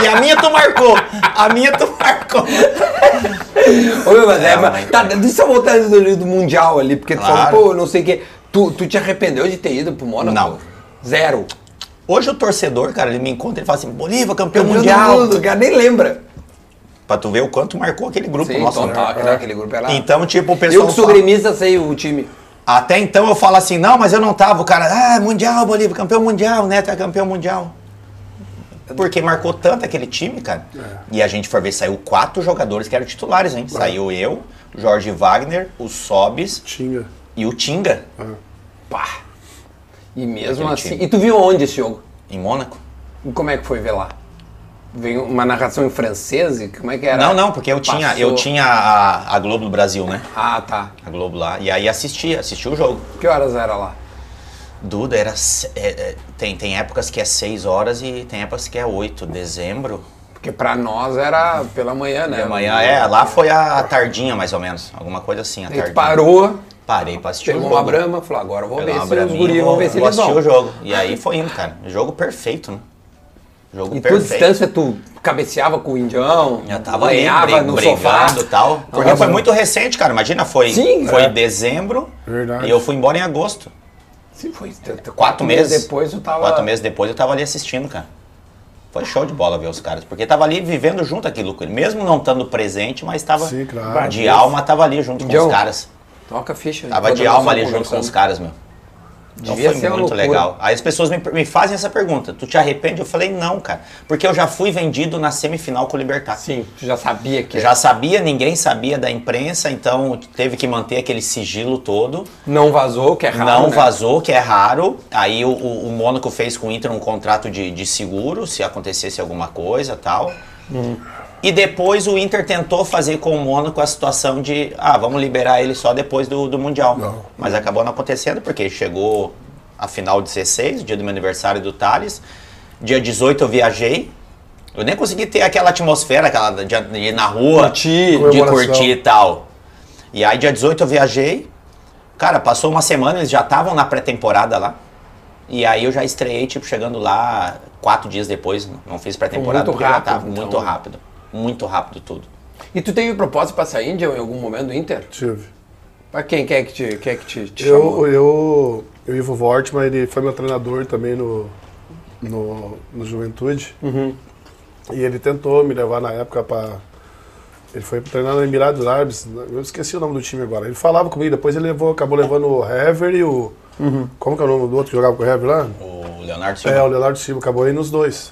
E a minha tu marcou. A minha tu marcou. Ô, meu, mas é, É, mas- tá, deixa eu voltar do, do Mundial ali, porque tu Claro. falou, pô, não sei o quê. Tu, tu te arrependeu de ter ido pro Mônaco? Não. Zero. Hoje o torcedor, cara, ele me encontra e fala assim, Bolívia, campeão, Campeão mundial. do mundo, cara nem lembra. Pra tu ver o quanto marcou aquele grupo Sim, nosso. total, né? aquele, grupo era... Então, tipo, o pessoal eu que sou fala- gremista sei o time. Até então eu falo assim, não, mas eu não tava. O cara, ah, mundial, Bolívia, campeão mundial, né? Tá campeão mundial. Porque marcou tanto aquele time, cara. E a gente for ver, saiu quatro jogadores que eram titulares, hein? Saiu eu, Jorge Wagner, o Sobis Tinha. e o Tinga, Pá. E mesmo Aquele assim... time. E tu viu onde esse jogo? em Mônaco. E como é que foi ver lá? Veio uma narração em francês? e Como é que era? Não, não, porque eu tinha, Passou. eu tinha a, a Globo do Brasil, né? Ah, tá. A Globo lá. E aí assistia, assistia o jogo. Que horas era lá? Duda, era. é, é, tem, tem épocas que é 6 horas e tem épocas que é 8. Dezembro. Porque pra nós era pela manhã, né? De manhã, é, lá foi a tardinha, mais ou menos. Alguma coisa assim, a Aí tardinha. parou, Parei pra assistir o jogo. uma brama, falou, agora eu vou ver se os guris vão vou- ver se vou eles assistir vão. o jogo. E aí foi indo, cara. Jogo perfeito, né? Jogo E perfeito. distância, tu cabeceava com o indião, Já tava banhava brig- no brigando sofá. e tal. Porque foi muito recente, cara. Imagina, foi, Sim, foi é. em dezembro Verdade. e eu fui embora em agosto. Sim, foi Quatro meses. depois eu tava... Quatro meses depois eu tava ali assistindo, cara. Foi show de bola ver os caras. Porque tava ali vivendo junto aquilo com ele. Mesmo não estando presente, mas tava Sim, claro. de alma, tava ali junto com os caras. Toca a ficha. Tava de alma ali junto com os caras, meu. Então Devia foi muito legal. Aí as pessoas me, me fazem essa pergunta: tu te arrepende? Eu falei, não, cara. Porque eu já fui vendido na semifinal com o Libertar. Sim, tu já sabia que Já sabia, ninguém sabia da imprensa, então teve que manter aquele sigilo todo. não vazou, que é raro, não né? vazou, que é raro. Aí o, o, o Mônaco fez com o Inter um contrato de, de seguro, se acontecesse alguma coisa tal. E depois o Inter tentou fazer com o Mônaco a situação de, ah, vamos liberar ele só depois do, do Mundial. Não. Mas acabou não acontecendo, porque chegou a final 16, dia do meu aniversário do Thales. Dia 18 eu viajei. Eu nem consegui ter aquela atmosfera, aquela de de ir na rua, Curtir. de curtir e tal. E aí dia 18 eu viajei. Cara, passou uma semana, eles já estavam na pré-temporada lá. E aí eu já estreiei, tipo, chegando lá quatro dias depois. Não fiz pré-temporada Muito porque já rápido, tava então. muito rápido. Muito rápido tudo. E tu teve propósito pra sair Índia em algum momento do Inter? Tive. Pra quem quer que te, quer que te, te chamou? Eu, eu, eu, Ivo Vortman, ele foi meu treinador também no, no, no Juventude. Uhum. E ele tentou me levar na época para. Ele foi treinar no Emirados Árabes, eu esqueci o nome do time agora. Ele falava comigo, depois ele levou, acabou levando o Hever e o. Uhum. Como que é o nome do outro que jogava com o Hever lá? O Leonardo É, Silva. o Leonardo Silva, acabou indo nos dois.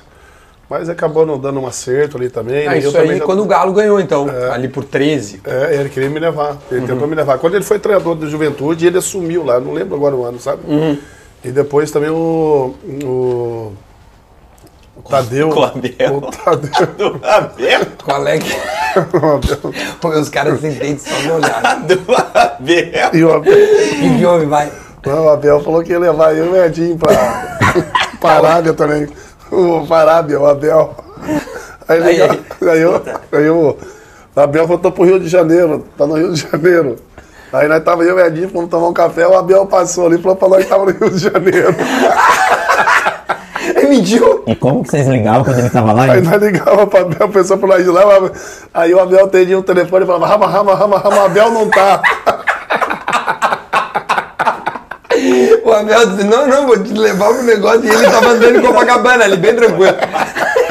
Mas acabou não dando um acerto ali também. Ah, né? isso também aí já- quando o Galo ganhou, então. Ali por 13. É, ele queria me levar. Ele Uhum. tentou me levar. Quando ele foi treinador da juventude, ele assumiu lá, não lembro agora o ano, sabe? Uhum. E depois também o. O, o Tadeu. Com o Abel. O Tadeu. Do Abel. Qual é que... o Abel. Pô, os caras se entendem só de olhar. Do Abel. E o Abel. E que homem vai? Não, o Abel falou que ia levar eu e o Edinho pra, pra Arábia também. O Arábia, o Abel. Aí, Aí, aí. aí, eu, aí o Abel voltou pro Rio de Janeiro, tá no Rio de Janeiro. Aí nós tava eu e o Edinho, fomos tomar um café, o Abel passou ali e falou pra nós que tava no Rio de Janeiro. Ele mediu. E como que vocês ligavam quando ele tava lá? Aí nós ligava pro Abel, a pessoa por nós de lá, aí o Abel atendia o telefone e falava, rama, rama, rama, rama, o Abel não tá. O Abel disse, não, não, vou te levar pro negócio. E ele tava andando em Copacabana ali, bem tranquilo.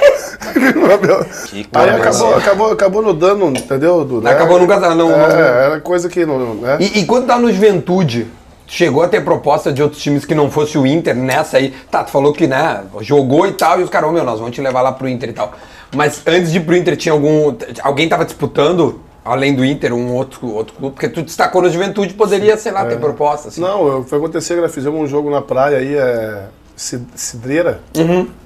Que Aí coisa. acabou, acabou, acabou não dando, entendeu? Du? Acabou nunca não, não- É, era coisa que não. Né? E, e quando tá no Juventude, chegou a ter proposta de outros times que não fosse o Inter nessa aí. Tá, tu falou que, né, jogou e tal, e os caras, "Ô, meu, nós vamos te levar lá pro Inter e tal. Mas antes de ir pro Inter, tinha algum. Alguém tava disputando, além do Inter, um outro, outro clube? Porque tu destacou no Juventude, poderia, sei lá, ter proposta. Assim. Não, eu- foi acontecer que nós fizemos um jogo na praia aí, é. Cid- Cidreira.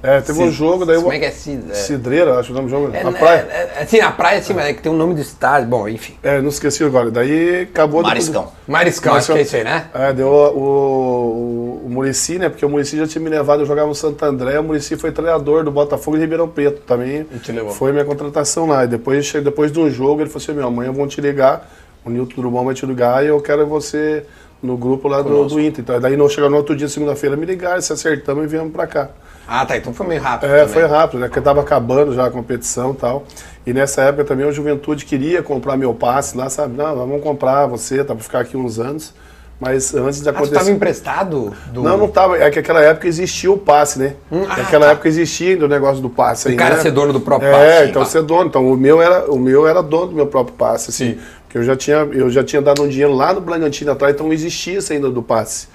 É, teve um jogo, daí. Como é que é Cid? É, Cidreira, acho o nome do jogo. é, na praia. é, é, assim, na praia, sim, mas é que tem um nome do estádio. Bom, enfim. É, não esqueci agora. Daí acabou. depois- Mariscão. Mariscão, acho que é isso aí, né? É, deu o, o, o Murici, né? Porque o Murici já tinha me levado, eu jogava no Santo André, o Murici foi treinador do Botafogo de Ribeirão Preto também. E te levou. Foi minha contratação lá. E depois, depois de um jogo, ele falou assim, meu, amanhã vão te ligar, o Nilton Drummond vai te ligar e eu quero você no grupo lá do, do Inter. Então, daí não chegar no outro dia, segunda-feira, me ligaram, se acertamos e viemos pra cá. Ah, tá. Então foi meio rápido. É, também. foi rápido, né? Porque tava acabando já a competição e tal. E nessa época também a Juventude queria comprar meu passe lá, sabe? Não, vamos comprar você, tá pra ficar aqui uns anos. Mas antes de Ah, acontecer. tava emprestado? Do... Não, não tava. É que naquela época existia o passe, né? ah, naquela tá. época existia ainda o negócio do passe. O aí, cara né? ser dono do próprio é, passe. então Ah. ser dono. Então o meu era, o meu era dono do meu próprio passe, assim. Sim. Eu já tinha, eu já tinha dado um dinheiro lá no Bragantino atrás, então não existia isso ainda do passe.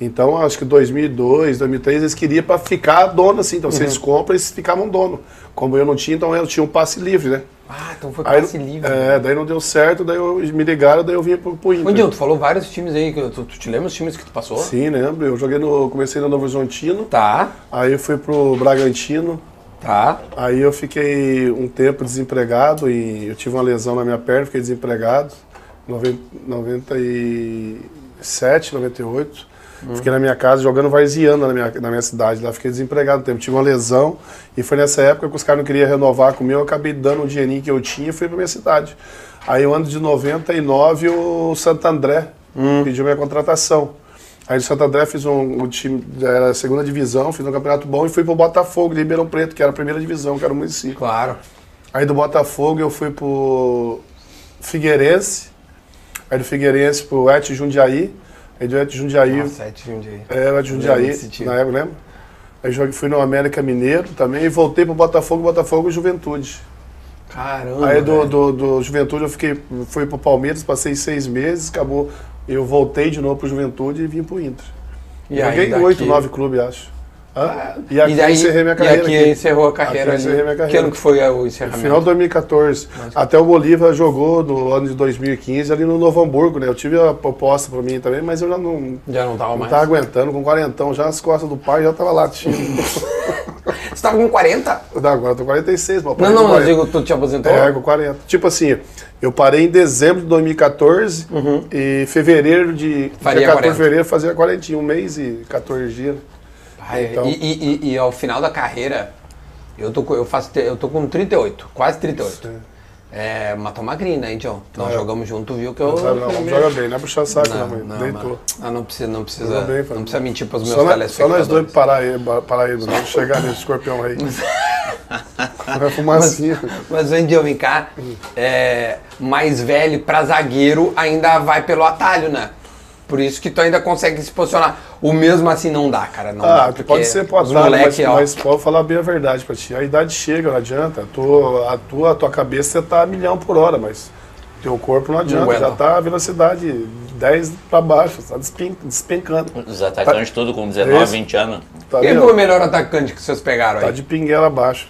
Então, acho que 2002, 2003, eles queriam para ficar dono, assim. Então, vocês Uhum. compram, eles ficavam dono. Como eu não tinha, então eu tinha um passe livre, né? Ah, então foi Aí, passe livre. É, daí não deu certo, daí eu, me ligaram, daí eu vim pro, pro Inter. Dil, tu falou vários times aí. que Tu, tu te lembra os times que tu passou? Sim, lembro. Eu joguei no. Comecei no Novo Horizontino, Tá, aí eu fui pro Bragantino, tá. aí eu fiquei um tempo desempregado e eu tive uma lesão na minha perna, fiquei desempregado. Noven- 97, 98. Fiquei na minha casa jogando varziano na minha, na minha cidade. Lá fiquei desempregado um tempo. Tive uma lesão e foi nessa época que os caras não queriam renovar comigo. Eu acabei dando um dinheirinho que eu tinha e fui pra minha cidade. Aí, o ano de 99, o Santo André pediu minha contratação. Aí o Santo André fiz um, um time, era a segunda divisão, fiz um campeonato bom e fui pro Botafogo de Ribeirão Preto, que era a primeira divisão, que era o município. Claro. Aí do Botafogo eu fui pro Figueirense, aí do Figueirense pro Et Jundiaí, aí do Et Jundiaí, Nossa, é time de... é, o Et Jundiaí, na época, lembra? Aí joguei, fui no América Mineiro também e voltei pro Botafogo, Botafogo e Juventude. Caramba, Aí do, do, do Juventude eu fiquei, fui pro Palmeiras, passei seis meses, acabou, eu voltei de novo pro Juventude e vim pro Inter. E Joguei oito, nove clubes, acho. Hã? E aqui E daí, encerrei minha e carreira. aqui, aqui. encerrou a carreira Aqui ali. encerrei minha Que carreira. ano que foi o No encerramento? final de 2014. Até o Bolívar jogou no ano de 2015 ali no Novo Hamburgo, né? Eu tive a proposta pra mim também, mas eu já não, Já não tava não mais. tava aguentando, com quarentão, já as costas do pai já tava latindo. Você tava com 40? Não, Agora eu tô com 46, mas Não, não, 40. digo, tu te aposentou? É, com 40. Tipo assim, eu parei em dezembro de 2014 e fevereiro de. Uhum. Faria dia 14 de 40. fevereiro fazia 40, um mês e 14 dias. Ai, Então- e, e- e- e ao final da carreira, eu tô, com- eu faço, eu tô com 38, quase 38. É, matou magrinho, né, John? Nós É. jogamos junto, viu que eu... Não, não, eu- joga bem, não é puxar saco, não, Não, mãe. não, Deitou. Ah, não precisa, não precisa, bem, não precisa mentir pros meus Só, nós- só telespectadores. nós dois parar ele, não chegar nesse escorpião aí. Vai fumacinha. Mas, Andy, vem cá, é, mais velho pra zagueiro ainda vai pelo atalho, né? Por isso que tu ainda consegue se posicionar. O mesmo assim não dá, cara. Não dá, Ah, porque pode ser pro atalho, mas, ó, mas pode falar bem a verdade pra ti. A idade chega, não adianta. A tua, a tua, a tua cabeça você tá a milhão por hora, mas teu corpo não adianta. já tá a velocidade 10 pra baixo, tá despen- despencando. Os atacantes tudo com 19, Esse. 20 anos. Tá, Quem foi o melhor atacante que vocês pegaram tá aí? de pinguela abaixo.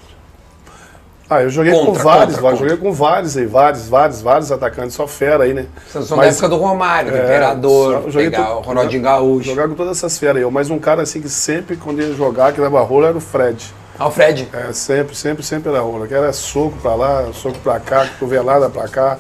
Ah, eu joguei com Contra, vários, contra, vai, contra. joguei com vários aí, vários, vários, vários atacantes, só fera aí, né? São Mas- época do Romário, do É, Imperador, pegar o Ronaldinho Gaúcho. Jogar com todas essas feras aí. Mas um cara assim que sempre, quando ia jogar, que dava rolo, era o Fred. Alfred. É, sempre, sempre, sempre era rola. Que era soco pra lá, soco pra cá, cotovelada pra cá.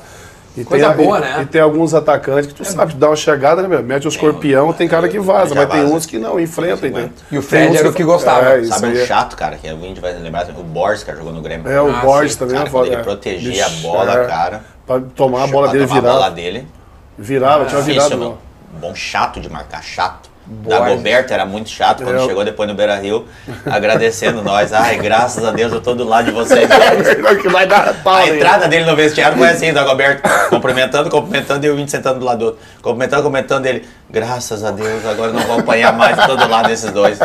E Coisa tem, boa, e, né? É E tem alguns atacantes que tu sabe, tu dá uma chegada, né, meu? Mete o escorpião, tem cara que vaza, mas tem uns que não, enfrenta, entendeu? E o Fred era o que gostava. É, isso Sabe um é. chato, cara, que a gente vai lembrar, o Borges, que jogou no Grêmio. É, o Ah, Borges também. Cara, é quando foda, ele é. protegia Bicho, a bola, é. cara. Pra tomar a bola dele tomar a virava. bola dele. Virava, tinha Difícil, virado. Bom, chato de marcar, chato. Da Borges. Goberto era muito chato quando Eu- chegou depois no Beira Rio, agradecendo nós. Ai, graças a Deus eu tô do lado de vocês. que vai dar pau, A entrada dele no vestiário foi assim, da Goberto, cumprimentando, cumprimentando e eu vim sentando do lado do outro. Cumprimentando, cumprimentando ele. Graças a Deus, agora eu não vou apanhar mais, tô do lado desses dois.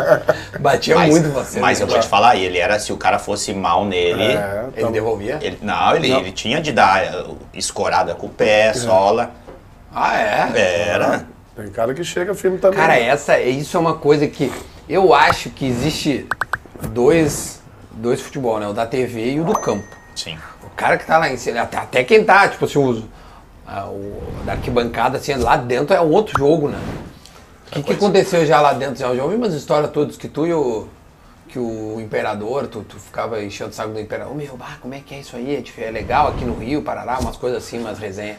Batia Mas, muito você. mas né? eu vou te falar, ele era, se o cara fosse mal nele, É, Ele devolvia? ele, não, ele, ele tinha de dar uh, escorada com o pé, sola. Ah, é? Era. Tem cara que chega firme também. Cara, essa, isso é uma coisa que eu acho que existe dois, dois futebol, né? O da TV e o do campo. Sim. O cara que tá lá em cima, até, até quem tá, tipo assim, o, a- o da arquibancada, assim, lá dentro é um outro jogo, né? O que, que aconteceu já lá dentro? Já, já ouvi umas histórias todas que tu e o. Que o imperador, tu, tu ficava enchendo o saco do imperador. Ô, meu, bah, como é que é isso aí? É, dif- é legal aqui no Rio, Parará, umas coisas assim, umas resenhas.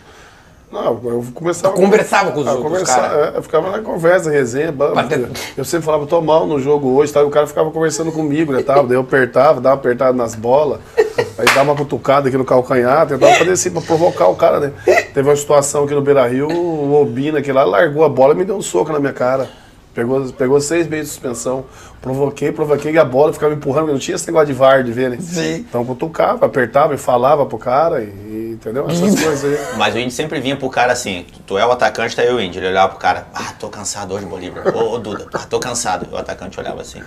Não, eu começava. Conversava com os Ah, outros conversar, caras? é, eu ficava na conversa, resenha. ba- Bater- Eu sempre falava, tô mal no jogo hoje, tá? e o cara ficava conversando comigo, né? Tal. Daí eu apertava, dava uma apertada nas bolas, aí dava uma cutucada aqui no calcanhar, tentava fazer assim pra provocar o cara, né? Teve uma situação aqui no Beira Rio, o Obina aqui lá largou a bola e me deu um soco na minha cara. Pegou, pegou seis meses de suspensão. Provoquei, provoquei a bola, ficava me empurrando, não tinha esse negócio de VAR de ver, né? Sim. Então cutucava, apertava e falava pro cara, e, e- entendeu? Essas coisas aí. Mas o Indy sempre vinha pro cara assim, tu- é o atacante, tá aí o Indy. Ele olhava pro cara, ah, tô cansado hoje, Bolívar. Ô, ô Duda, ah, tô cansado. E o atacante olhava assim.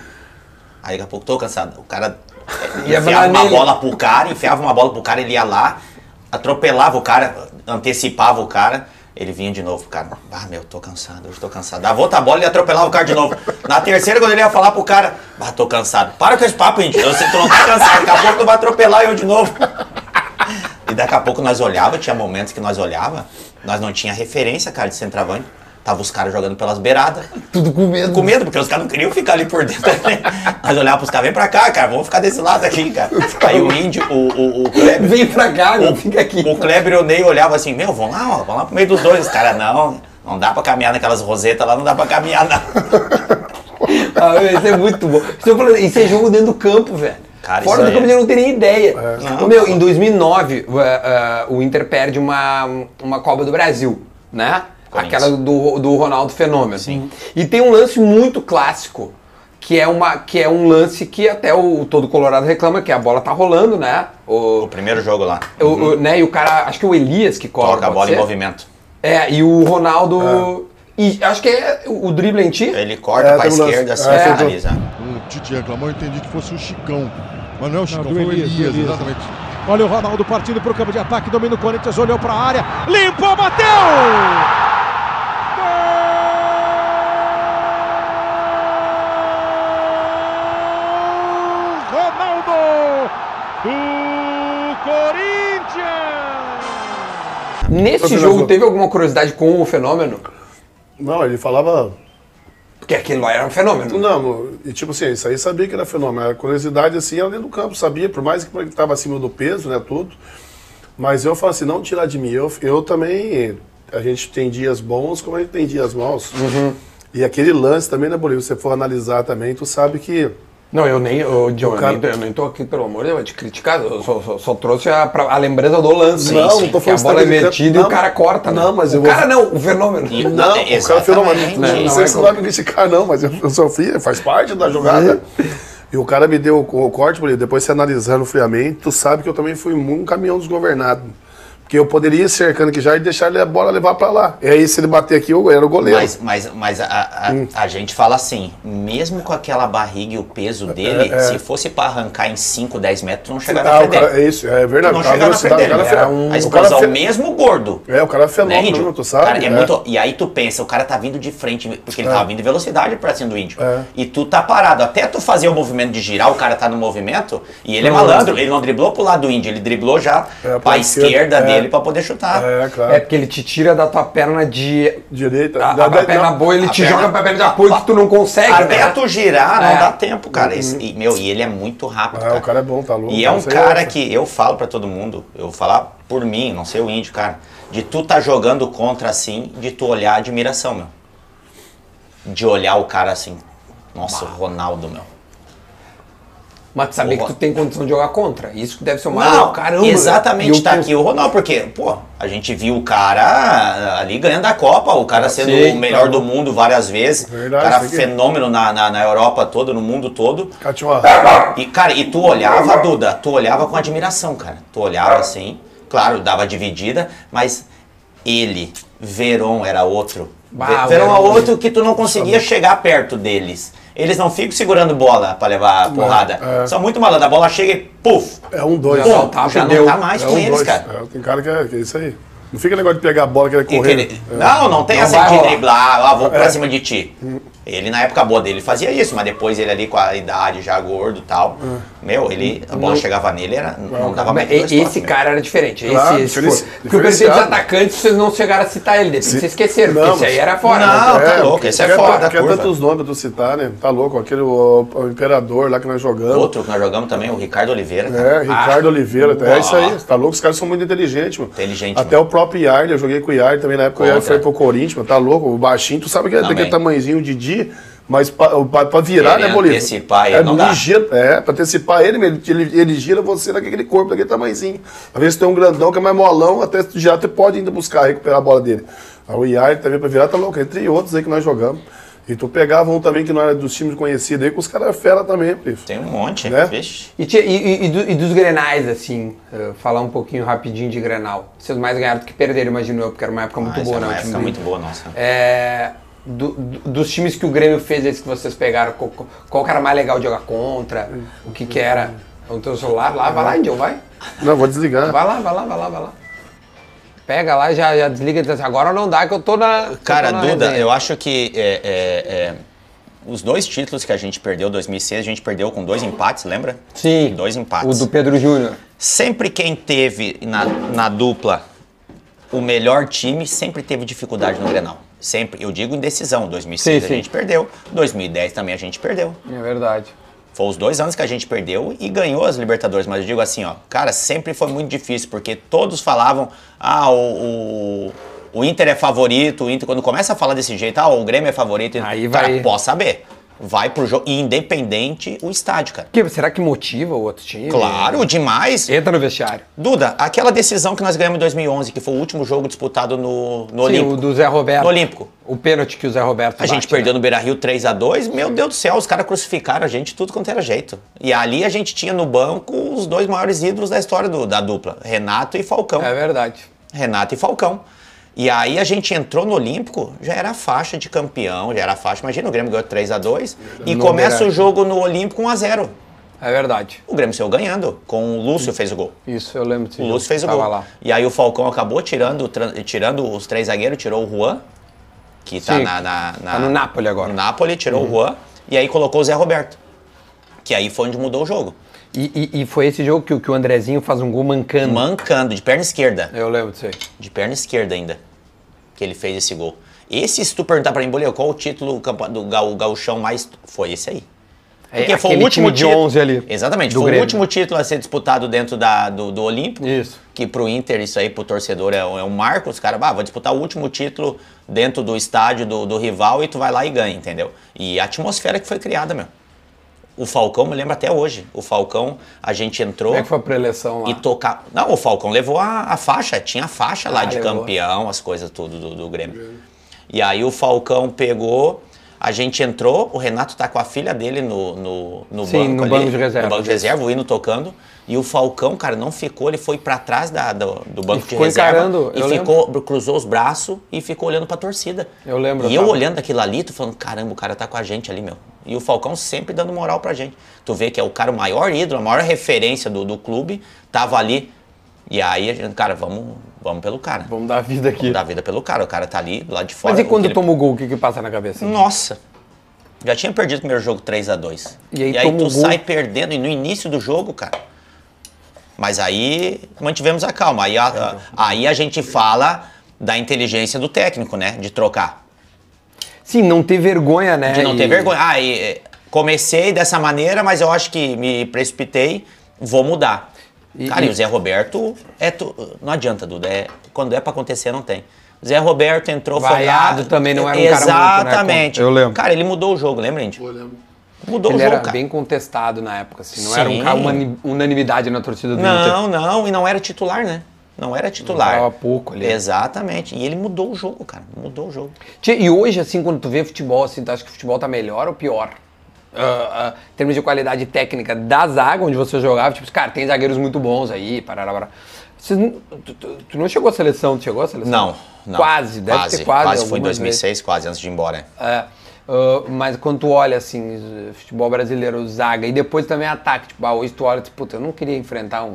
Aí daqui a pouco, tô cansado. O cara eh, Ia enfiava uma bola pro cara, enfiava uma bola pro cara, ele ia lá, atropelava o cara, antecipava o cara. Ele vinha de novo pro cara. Ah, meu, tô cansado, hoje tô cansado. Dava outra bola e atropelava o cara de novo. Na terceira, quando ele ia falar pro cara, ah, tô cansado. Para com esse papo, Indy. Eu sei que tu não tá cansado. Daqui a pouco tu vai atropelar eu de novo. E daqui a pouco nós olhava, tinha momentos que nós olhava, nós não tinha referência, cara, de centroavante. Tava os caras jogando pelas beiradas. Tudo com medo. Com medo, porque os caras não queriam ficar ali por dentro. Né? Nós olhávamos pros caras, vem pra cá, cara, vamos ficar desse lado aqui, cara. Aí o índio, o, o, o Kleber. Vem pra cá, o, fica aqui. O Kleber e o Ney olhavam assim, meu, vamos lá, ó, vamos lá pro meio dos dois. Os caras, não, não dá pra caminhar naquelas rosetas lá, não dá pra caminhar, não. Ah, isso é muito bom. Isso, é jogo dentro do campo, velho. Cara, Fora do campo aí é- eu não teria ideia. Não, Ô, meu, em 2009, uh, uh, o Inter perde uma, uma Copa do Brasil, né? Corinthians. Aquela do, do Ronaldo Fenômeno. Sim. E tem um lance muito clássico, que é, uma, que é um lance que até o todo Colorado reclama, que a bola tá rolando, né? O, O primeiro jogo lá. o- o- né? E o cara, acho que o Elias que cobra. Toca a bola em ser? movimento. É, e o Ronaldo... E acho que é o drible em ti. Ele corta É, pra esquerda, assim, É, tem um- finaliza. O Tite reclamou, eu entendi que fosse o Chicão. Mas não é o Chicão, do foi o Elias, Elias. exatamente. Olha o Ronaldo partindo para o campo de ataque, domina o Corinthians, olhou para a área, limpou, bateu! Gol! Ronaldo do Corinthians! Nesse jogo teve alguma curiosidade com o Fenômeno? Não, ele falava Porque aquilo lá era um fenômeno. Não, e tipo assim, isso aí sabia que era fenômeno. A curiosidade, assim, era dentro do campo, sabia, por mais que ele estava acima do peso, né, tudo. Mas eu falo assim, não tirar de mim. Eu, eu também, a gente tem dias bons, como a gente tem dias maus. E aquele lance também, né, Bolívia, se você for analisar também, tu sabe que Não, eu nem, eu, John, cara- eu, nem, eu nem tô aqui, pelo amor de Deus, te criticar. Eu só, só- só trouxe a, pra- a lembrança do lance. Não, Sim, não tô que a falando bola é metida e o Não, cara corta, né? não, mas o eu vou- cara não, o fenômeno. E- Não, o cara é fenomenal. Não, Não, não sei é se como- vai me criticar, não, mas eu, eu sofri, faz parte da jogada. E o cara me deu o, o corte, depois você analisando friamente, tu sabe que eu também fui um caminhão desgovernado. Porque eu poderia ir cercando aqui já e deixar ele a bola levar pra lá. E aí, se ele bater aqui, eu era o goleiro. Mas, mas, mas a, a, a gente fala assim, mesmo com aquela barriga e o peso dele, se fosse pra arrancar em 5, 10 metros, não chegava Ah, na o frente cara, dele. é isso, é verdade. Não chegava na frente dele. cara um- a o cara explosão fe- mesmo gordo. É, o cara é Né, fenômeno, mesmo, tu sabe? Cara, é muito, e aí tu pensa, o cara tá vindo de frente, porque ele tava vindo em velocidade pra cima do índio. É. E tu tá parado. Até tu fazer o movimento de girar, o cara tá no movimento, e ele é malandro, ele não driblou pro lado do índio, ele driblou já É, pra esquerda, esquerda, é. dele pra poder chutar. É, claro. É porque ele te tira da tua perna de. Direita. A, da- a da- perna não, boa, ele a te perna- joga pra perna de apoio que tu não consegue, Até né? tu girar, não É. dá tempo, cara. Esse- e, meu, e ele é muito rápido. Ah, o cara é bom, tá louco. E é um cara que eu falo pra todo mundo, eu vou falar por mim, não sei o índio, cara, de tu tá jogando contra assim, de tu olhar a admiração, meu. De olhar o cara assim, nossa, o Ronaldo, meu. Mas tu saber que tu tem condição de jogar contra. Isso que deve ser uma. Não, caramba. exatamente, E eu tá aqui o Ronaldo, porque, pô, a gente viu o cara ali ganhando a Copa, o cara sendo Sim, o melhor tá do mundo várias vezes, Verdade, o cara fenômeno na, na, na Europa toda, no mundo todo. O E, cara, e tu olhava, Duda, tu olhava com admiração, cara. Tu olhava assim, claro, dava dividida, mas ele, Veron era outro. Bah, Ve- o Veron é outro que tu não conseguia chegar perto deles. Eles não ficam segurando bola pra levar a porrada. é. São muito malandros. A bola chega e puf! É um dois. Já Pum, saltava, já não tá mais É com um eles, dois. cara. É, tem cara que é, que é isso aí. Não fica negócio de pegar a bola e querer E correr. querer- É. Não, não tem Não essa de driblar, ah, vou pra É. cima de ti. Ele, na época boa dele, fazia isso, mas depois ele ali com a idade já gordo e tal, meu, ele, a bola chegava nele, era, não dava mais e- esse meu. cara era diferente. Esse, Claro, esse diferenci- foi. Porque eu pensei dos atacantes, vocês não chegaram a citar ele, depois vocês esqueceram, porque Não, esse aí mas- era fora. Não, né? tá louco, esse é quer, fora Quer curva. tantos nomes pra tu citar, né? Tá louco, aquele o, o Imperador lá que nós jogamos. Outro que nós jogamos também, o Ricardo Oliveira. cara. É, Ricardo Oliveira, uau. é isso aí. Tá louco, os caras são muito inteligentes, mano. Inteligente, Até mano. o próprio Yarley, eu joguei com o Yarley também na época, o Contra. foi pro Corinthians, mano, tá louco, o baixinho, tu sabe que é daquele tamanhozinho, o Mas pra virar, Ele né, Bolívia? antecipar ele é não dá. é, pra antecipar ele, ele, ele, ele gira você naquele corpo, daquele tamanhozinho. Às vezes tem um grandão que é mais molão, até já tu pode ainda buscar, recuperar a bola dele. Aí o Yarley também pra virar, tá louco, entre outros aí que nós jogamos. E tu pegava um também que não era dos times conhecidos aí, que os caras eram fera também, Plif. Tem um monte, Né? vixe. E, e- e- do- e dos grenais, assim, eh, falar um pouquinho rapidinho de grenal. Vocês mais ganharam do que perderam, imagino eu, porque era uma época muito Ah, essa boa, é né? uma time época muito boa, nossa. É, do- do- dos times que o Grêmio fez, esses que vocês pegaram, qual, qual que era mais legal de jogar contra? O que que era? O teu celular lá, vai lá, Indião, vai. Não, vou desligar. Vai lá, vai lá, vai lá, vai lá. Pega lá, já, já desliga e diz assim, agora não dá que eu tô na. Cara, tô na Duda, resenha." eu acho que é, é, é, os dois títulos que a gente perdeu, 2006, a gente perdeu com dois empates, lembra? Sim. Dois empates. O do Pedro Júnior. Sempre quem teve na, na dupla o melhor time sempre teve dificuldade no Grenal. Sempre. Eu digo em decisão. 2006 Sim, a sim. gente perdeu, 2010 também a gente perdeu. É verdade. Foi os dois anos que a gente perdeu e ganhou as Libertadores. Mas eu digo assim, ó, cara, sempre foi muito difícil, porque todos falavam, ah, o, o, o Inter é favorito, o Inter, quando começa a falar desse jeito, ah, o Grêmio é favorito, Aí cara, vai- pode saber. Vai pro jogo, e independente o estádio, cara. Que, será que motiva o outro time? Claro, demais. Entra no vestiário. Duda, aquela decisão que nós ganhamos em 2011, que foi o último jogo disputado no, no Sim, Olímpico. o do Zé Roberto. No Olímpico. O pênalti que o Zé Roberto A gente bate, perdeu né? no Beira-Rio 3 a 2 meu Deus do céu, os caras crucificaram a gente tudo quanto era jeito. E ali a gente tinha no banco os dois maiores ídolos da história do- da dupla, Renato e Falcão. É verdade. Renato e Falcão. E aí a gente entrou no Olímpico, já era faixa de campeão, já era faixa. Imagina, o Grêmio ganhou 3 a 2 e No começa Beira- o jogo no Olímpico 1 a 0 É verdade. O Grêmio saiu ganhando, com o Lúcio fez o gol. Isso, eu lembro desse O. Lúcio fez o gol. lá. E aí o Falcão acabou tirando, tirando os três zagueiros, tirou o Juan, que tá Sim, na, na, na- tá no Napoli agora. Uhum. No Napoli, tirou o Juan, e aí colocou o Zé Roberto. Que aí foi onde mudou o jogo. E, e- e foi esse jogo que, o- que o Andrezinho faz um gol mancando. Mancando, de perna esquerda. Eu lembro disso aí. De perna esquerda ainda. Que ele fez esse gol. Esse, se tu perguntar pra mim, Bolívar, qual o título do gauchão mais. Foi esse aí. É, Porque foi o último de título- 11 ali. Exatamente, foi Grêmio. o último título a ser disputado dentro da, do, do Olímpico. Isso. Que pro Inter, isso aí pro torcedor é, um- é um marco. Os caras, ah, vou disputar o último título dentro do estádio do, do rival e tu vai lá e ganha, entendeu? E a atmosfera que foi criada, meu. O Falcão, me lembro até hoje. O Falcão, a gente entrou Como é que foi a preleção lá? e tocar. Não, o Falcão levou a, a faixa, tinha a faixa lá Ah, de levou. campeão, as coisas tudo do, do Grêmio. E aí o Falcão pegou, a gente entrou, o Renato tá com a filha dele no, no, no Sim, banco no ali, banco de reserva. No banco de reserva, o hino tocando. E o Falcão, cara, não ficou, ele foi pra trás da, do, do banco de reserva. encarando, e ficou, cruzou os braços e ficou olhando pra torcida. Eu lembro, E eu tava. olhando aquilo ali, tu falando, caramba, o cara tá com a gente ali, meu. E o Falcão sempre dando moral pra gente. Tu vê que é o cara, o maior ídolo, a maior referência do, do clube, tava ali. E aí, cara, vamos, vamos pelo cara. Vamos dar vida aqui. Vamos dar vida pelo cara. O cara tá ali, do lado de fora. Mas e quando aquele- toma o gol, o que, que passa na cabeça? Nossa! Já tinha perdido o primeiro jogo 3 a 2 E aí toma tu o gol. sai perdendo, e no início do jogo, cara. Mas aí mantivemos a calma. Aí a, a- aí a gente fala da inteligência do técnico, né? De trocar. Sim, não ter vergonha, né? De não ter E- vergonha. Ah, e, comecei dessa maneira, mas eu acho que me precipitei, vou mudar. E- Cara, e, e- o Zé Roberto, é tu- não adianta, Duda. É, quando é pra acontecer, não tem. O Zé Roberto entrou, foi lá... Vaiado também não era um cara muito, né, Exatamente. com- eu lembro. Cara, ele mudou o jogo, lembra, gente? Eu lembro. Mudou Ele o jogo, era cara. bem contestado na época, assim. Não era um Sim. cara uma unanimidade na torcida do Inter. Não, não, e não era titular, né? Não era titular. Entrava pouco ali. Exatamente. E ele mudou o jogo, cara. Mudou o jogo. E hoje, assim, quando tu vê futebol, assim, tu acha que o futebol tá melhor ou pior? Ah, ah, em termos de qualidade técnica da zaga, onde você jogava, tipo, cara, tem zagueiros muito bons aí, parará, parará. Vocês tu, tu- tu não chegou à seleção, tu chegou à seleção? Não, não. Quase, deve ter quase. Quase foi em algumas 2006, quase, antes de ir embora. É, ah, mas quando tu olha, assim, futebol brasileiro, zaga, e depois também ataque, tipo, ah, hoje tu olha, tipo, puta, eu não queria enfrentar um...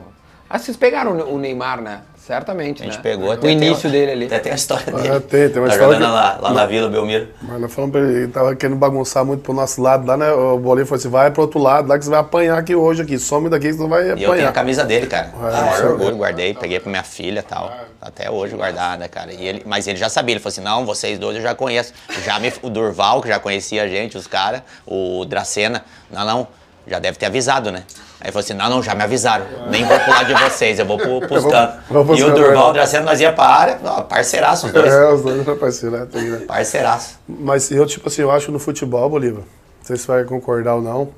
Ah, vocês pegaram o Neymar, né? Certamente, A gente né? pegou até O início dele ali. Até tem a história dele. É, tem, tem uma tá história jogando que- lá, lá na Vila Belmiro. Mas nós falamos pra ele, ele tava querendo bagunçar muito pro nosso lado lá, né? O Bolinho falou assim: vai pro outro lado, lá que você vai apanhar aqui hoje, aqui. Some daqui que você não vai E eu tenho a apanhar. camisa dele, cara. É, maior isso é- orgulho, guardei, peguei pra minha filha e tal. Até hoje guardada, cara. E ele, mas ele já sabia, ele falou assim: não, vocês dois eu já conheço. Já me, o Durval, que já conhecia a gente, os caras, o Dracena. Não, não, já deve ter avisado, né? Aí falou assim: não, não, já me avisaram. Nem vou lado de vocês, eu vou pro, pros E o Durval, o Dracena, nós ia pra área, ó, parceiraço os dois. É, os dois eram parceiros? Tem, né? Parceiraço. Mas eu, tipo assim, eu acho no futebol, Bolívar, não sei se vai concordar ou não,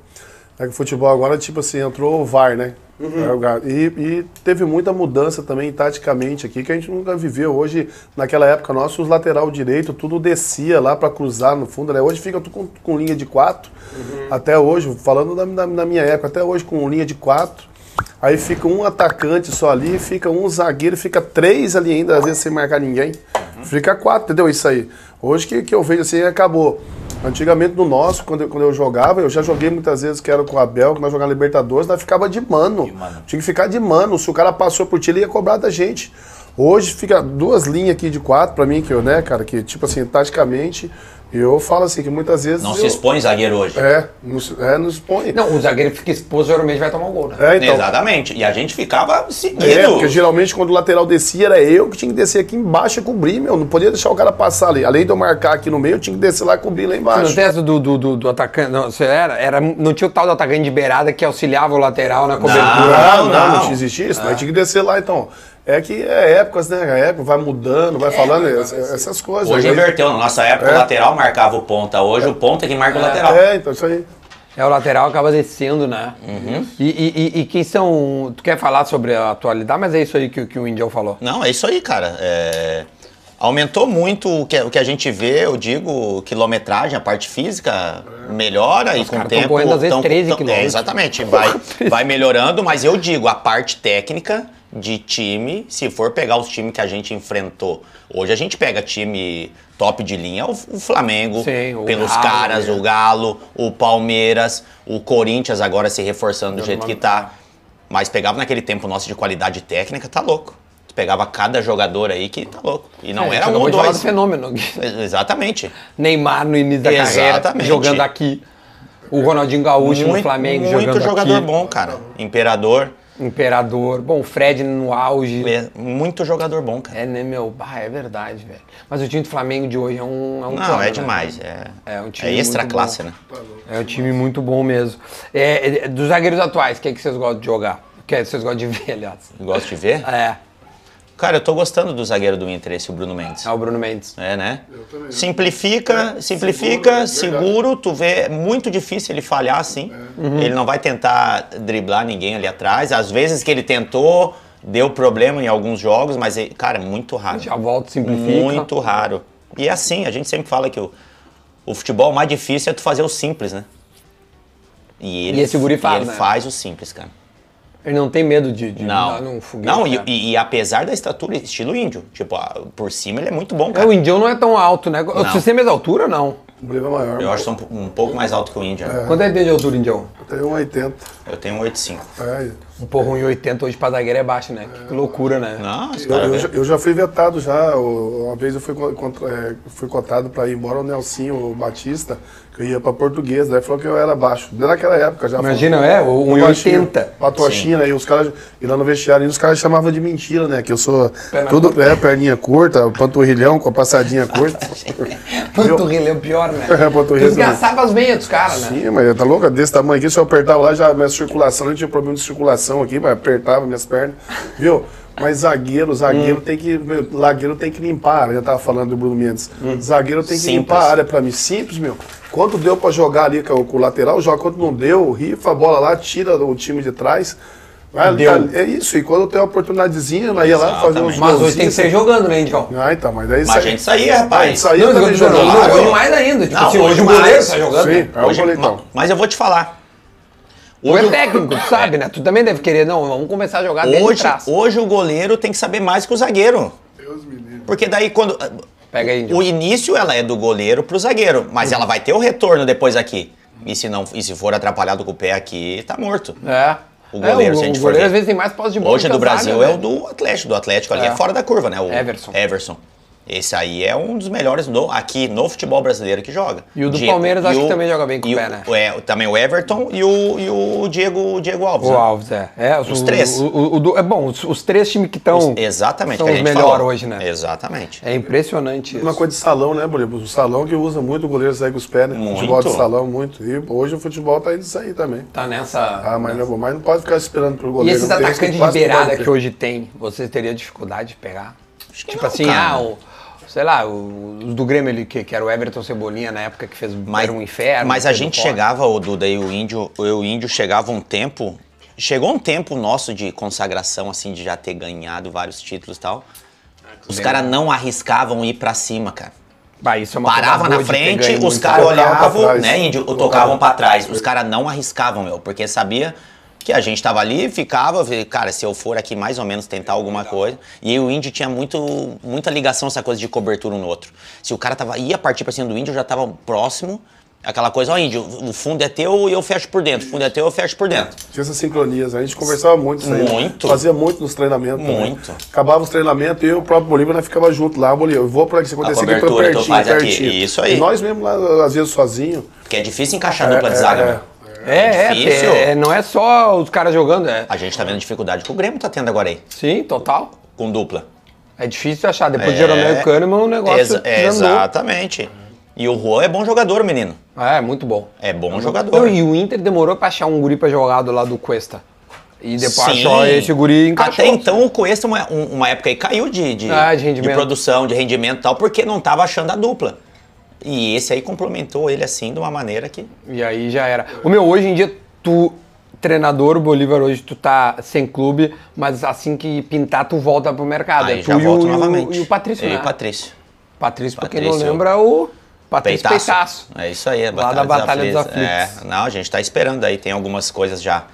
é que o futebol agora, tipo assim, entrou o VAR, né? É, o ga- E, e teve muita mudança também taticamente aqui, que a gente nunca viveu. Hoje, naquela época, nossos lateral direito, tudo descia lá pra cruzar no fundo, né? Hoje fica tudo com, com linha de quatro. Até hoje, falando da, da- da minha época, até hoje com linha de quatro. Aí fica um atacante só ali, fica um zagueiro, fica três ali ainda, às vezes sem marcar ninguém. Fica quatro, entendeu? Isso aí. Hoje que, que eu vejo assim, acabou. Antigamente no nosso, quando eu, quando eu jogava, eu já joguei muitas vezes que era com o Abel, que nós jogávamos Libertadores, nós ficava de mano. Tinha que ficar de mano. Se o cara passou por ti, ele ia cobrar da gente. Hoje fica duas linhas aqui de quatro, pra mim, que eu, né, cara, que tipo assim, taticamente, eu falo assim, que muitas vezes. Não eu, se expõe zagueiro hoje. É, nos, é, nos expõe. Não, o zagueiro fica exposto, geralmente vai tomar um gol, né? É, então. Exatamente. E a gente ficava seguido. É, porque geralmente quando o lateral descia era eu que tinha que descer aqui embaixo e cobrir, meu. Não podia deixar o cara passar ali. Além de eu marcar aqui no meio, eu tinha que descer lá e cobrir lá Não embaixo. tem essa do, do, do, do atacante. Não, você era, era, não tinha o tal do atacante de beirada que auxiliava o lateral na cobertura. Não, não, não, não. tinha existia isso, mas tinha que descer lá então. É que é épocas, né? A época vai mudando, vai falando essas, essas coisas. Hoje inverteu. Na nossa época, É. o lateral marcava o ponta. Hoje, o ponta é que marca o lateral. É, então isso aí. É, o lateral acaba descendo, né? Uhum. E, e, e- e quem são. Tu quer falar sobre a atualidade, mas é isso aí que, que o Indião falou. Não, é isso aí, cara. É, Aumentou muito o que, o que a gente vê, eu digo, quilometragem, a parte física melhora e com o tempo. correndo, às vezes, tão- 13 tão- quilômetros. É, exatamente, vai, vai melhorando, mas eu digo, a parte técnica de time, se for pegar os times que a gente enfrentou. Hoje a gente pega time top de linha, o, o Flamengo, Sim, o pelos Galo, caras, né? o Galo, o Palmeiras, o Corinthians agora se reforçando do jeito que tá. Mas pegava naquele tempo nosso de qualidade técnica, tá louco. Tu pegava cada jogador aí que tá louco. E não É, era um ou falar do dois. fenômeno. Exatamente. Neymar no início da carreira, Exatamente. jogando aqui. O Ronaldinho Gaúcho no Flamengo muito jogando jogador aqui. bom, cara. Imperador. Imperador. Bom, o Fred no auge. é Muito jogador bom, cara. É, né, meu? Bah, é verdade, velho. Mas o time do Flamengo de hoje é um. É um Não, plano, é né? demais. É, É um time é extra classe, bom. né? É um time muito bom mesmo. É, é, dos zagueiros atuais, o que, é que vocês gostam de jogar? O que é que vocês gostam de ver, aliás? Gosto de ver. É, Cara, eu tô gostando do zagueiro do Inter, esse o Bruno Mendes. é o Bruno Mendes. É, né? Simplifica, simplifica, seguro, tu vê, é muito difícil ele falhar assim. Ele não vai tentar driblar ninguém ali atrás. Às vezes que ele tentou, deu problema em alguns jogos, mas, ele- cara, é muito raro. Já volta, simplifica. Muito raro. E é assim, a gente sempre fala que o, o futebol mais difícil é tu fazer o simples, né? E, ele, esse guri faz, ele né? faz o simples, cara. Ele não tem medo de, de Não, dar num foguete. não e, né? e- e apesar da estatura, estilo índio, tipo, ah, por cima ele é muito bom, É, cara. o Indião não é tão alto, né? Você tem a mesma altura ou não? O Bolívar é maior. Eu acho que sou um, um pouco mais alto que o índio. né? Quanto é que tem de altura, Indião? Tem um 80. Eu tenho um 8,5. É. Um porra, 1,80 hoje pra zagueiro é baixo, né? Que loucura, né? Não, Eu, cara, eu velho. já, eu já fui vetado já. Uma vez eu fui, co- contra- é, fui cotado para ir embora o Nelsinho, o Batista, que eu ia para português. Daí falou que eu era baixo. Desde naquela época já. Imagina, falou, é, o Patoxinha, 1,80. Patoxinha, e os caras, e lá no vestiário, e os caras chamavam de mentira, né? Que eu sou Perna tudo é, perninha curta, panturrilhão com a passadinha curta. Panturrilha é o pior, né? É, panturrilha Desgastava as meias dos caras, né? Sim, mas tá louca? Desse tamanho aqui, se eu apertava lá, já minha circulação, não tinha problema de circulação aqui, mas apertava minhas pernas, viu? Mas zagueiro, Hum. zagueiro tem que. Zagueiro tem que limpar a área. Eu tava falando do Bruno Mendes. Zagueiro tem que Hum. Simples. limpar a área pra mim. Simples, meu. Quanto deu pra jogar ali com, o- o lateral, joga. Quanto não deu, rifa a bola lá, tira o time de trás. Vai, Deu. tá- é isso. E quando tem uma oportunidadezinha, nós ia lá fazer uns. Mas hoje tem que ser jogando, né, Indião? Ah, então, mas daí Mas a gente saía, rapaz. Isso aí Não, também tô jogando, jogava. hoje mais ainda. Tipo Não, assim, hoje hoje o goleiro tá jogando. Sim, né? é o Hoje- goleitão. ma- mas eu vou te falar. Tu Hoje, é técnico, tu sabe, né? Tu também deve querer, não, vamos começar a jogar hoje, hoje o goleiro tem que saber mais que o zagueiro. Deus me livre. Porque daí quando. Pega aí, O início ela é do goleiro pro zagueiro, mas ela vai ter o retorno depois aqui. E se não, e se for atrapalhado com o pé aqui, tá morto. É. o goleiro, é, se a o, gente o for goleiro ver. às vezes tem mais posse de bola Hoje do Brasil zaga, é né? o do Atlético, do Atlético ali é. É. fora da curva, né? O Everson. Everson. Esse aí é um dos melhores no- aqui no futebol brasileiro que joga. E o do Diego- Palmeiras e acho que o- também joga bem com o e pé, né? É, também o Everton e o, e o Diego, o Diego Alves. O né? Alves, é. é Os o- três. o- o- o do- é bom, os, os três times que estão. Os- exatamente, são que a os gente melhores falou. hoje, né? Exatamente. É impressionante isso. Uma coisa de salão, né, Bolívar? O salão que usa muito o goleiro sair com os pés, né? Muito. Futebol de salão, muito. E hoje o futebol tá indo aí também. Tá nessa. Ah, mas não, é bom. mas não pode ficar esperando pro E goleiro. esses não tem, atacantes de beirada que hoje tem, vocês teriam dificuldade de pegar? que tipo não, assim, cara. ah, o, sei lá, o- os do Grêmio ali, que, que era o Everton Cebolinha na época que fez Mas, era um inferno. mas a gente chegava, o Duda e o Índio, eu e o Índio chegava um tempo. Chegou um tempo nosso de consagração, assim, de já ter ganhado vários títulos e tal. Os caras não arriscavam ir pra cima, cara. Bah, isso é uma Parava na frente, os caras olhavam, né, Índio, tocavam pra trás. Os caras não arriscavam, meu, porque sabia que a gente tava ali, ficava, cara, se eu for aqui mais ou menos tentar alguma coisa. E o índio tinha muito, muita ligação essa coisa de cobertura um no outro. Se o cara tava, ia partir pra cima do índio, eu já tava próximo. Aquela coisa, ó, índio, o fundo é teu e eu fecho por dentro. O fundo é teu, eu fecho por dentro. Tinha essas sincronias, a gente conversava muito isso aí. Muito. Fazia muito nos treinamentos. também. Muito. Acabava os treinamentos e eu, o próprio Bolívar, nós ficava junto lá, Bolívar, eu vou para que isso aconteça aqui, pertinho, faz aqui. pertinho. Isso aí. E nós mesmo lá, às vezes, sozinho. Porque é difícil encaixar dupla de zaga, meu. É, é, difícil. é, não é só os caras jogando, é. A gente tá vendo dificuldade que o Grêmio tá tendo agora aí, Sim, total. com dupla. É difícil achar. Depois de É. Jeromel e Kahneman, o negócio Exa- é, exatamente. E o Juan é bom jogador, menino. É, muito bom. É bom jogador. Não, e o Inter demorou pra achar um guri pra jogar do lado do Cuesta. E depois Sim. achou esse guri encaixou. Até então o Cuesta, uma, um- uma época aí, caiu de, de, Ah, de rendimento. produção, de rendimento e tal, porque não tava achando a dupla. E esse aí complementou ele assim de uma maneira que. E aí já era. O meu, hoje em dia, tu, treinador, Bolívar, hoje tu tá sem clube, mas assim que pintar, tu volta pro mercado. Aí é tu já volto o, e o- novamente. E o Patrício, né? e o Patrício. Patrício, pra quem não lembra, é o Patrício Peitaço. Peitaço. É isso aí, a Lá da Batalha dos Aflitos. É, não, a gente tá esperando aí, tem algumas coisas já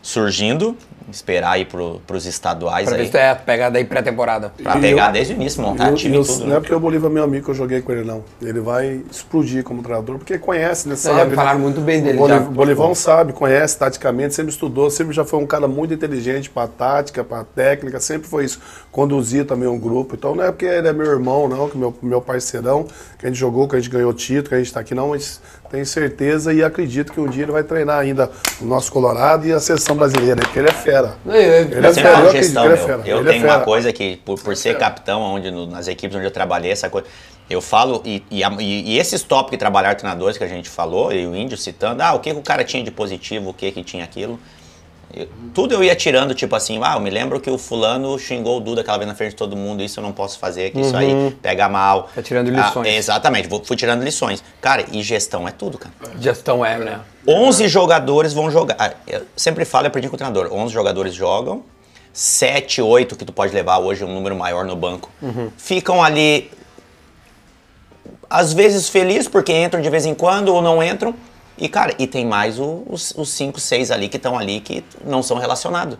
surgindo. Esperar aí pro, pros estaduais Pra aí. é, pega daí pré-temporada. Pra E pegar eu- desde o início, montar eu- time e eu- tudo. Não né? é porque o Bolívar é meu amigo que eu joguei com ele, não. Ele vai explodir como treinador, porque conhece, né? já Sabe, me falaram né? muito bem dele, O Boliv- já. Bolivão sabe, conhece taticamente, sempre estudou, sempre já foi um cara muito inteligente para tática, para técnica, sempre foi isso. Conduzia também um grupo. Então não é porque ele é meu irmão, não, que meu, meu parceirão, que a gente jogou, que a gente ganhou título, que a gente está aqui, não, mas tenho certeza e acredito que um dia ele vai treinar ainda o nosso Colorado e a seleção brasileira, porque ele é fera. Eu- eu- Ele Eu é sempre fera, falo eu gestão, acredito que meu. ele é fera. Eu Ele é tenho uma fera. coisa que, por, por ser capitão onde, no- nas equipes onde eu trabalhei, essa coisa. Eu falo, e, e- e esses tópicos de trabalhar treinadores que a gente falou, e o índio citando, ah, o que, que o cara tinha de positivo, o que, que tinha aquilo. Eu- tudo eu ia tirando, tipo assim, ah, eu me lembro que o fulano xingou o Duda aquela vez na frente de todo mundo, isso eu não posso fazer, que isso aí pega mal. Tá tirando Ah, lições. exatamente, vou- fui tirando lições. Cara, e gestão é tudo, cara. Gestão é, né? 11 jogadores vão jogar. Ah, Eu sempre falo, eu aprendi com o treinador. 11 jogadores jogam, 7, 8 que tu pode levar hoje, um número maior no banco. Ficam ali, às vezes felizes porque entram de vez em quando ou não entram. E, cara, e tem mais o- os 5, 6 ali que estão ali que não são relacionados.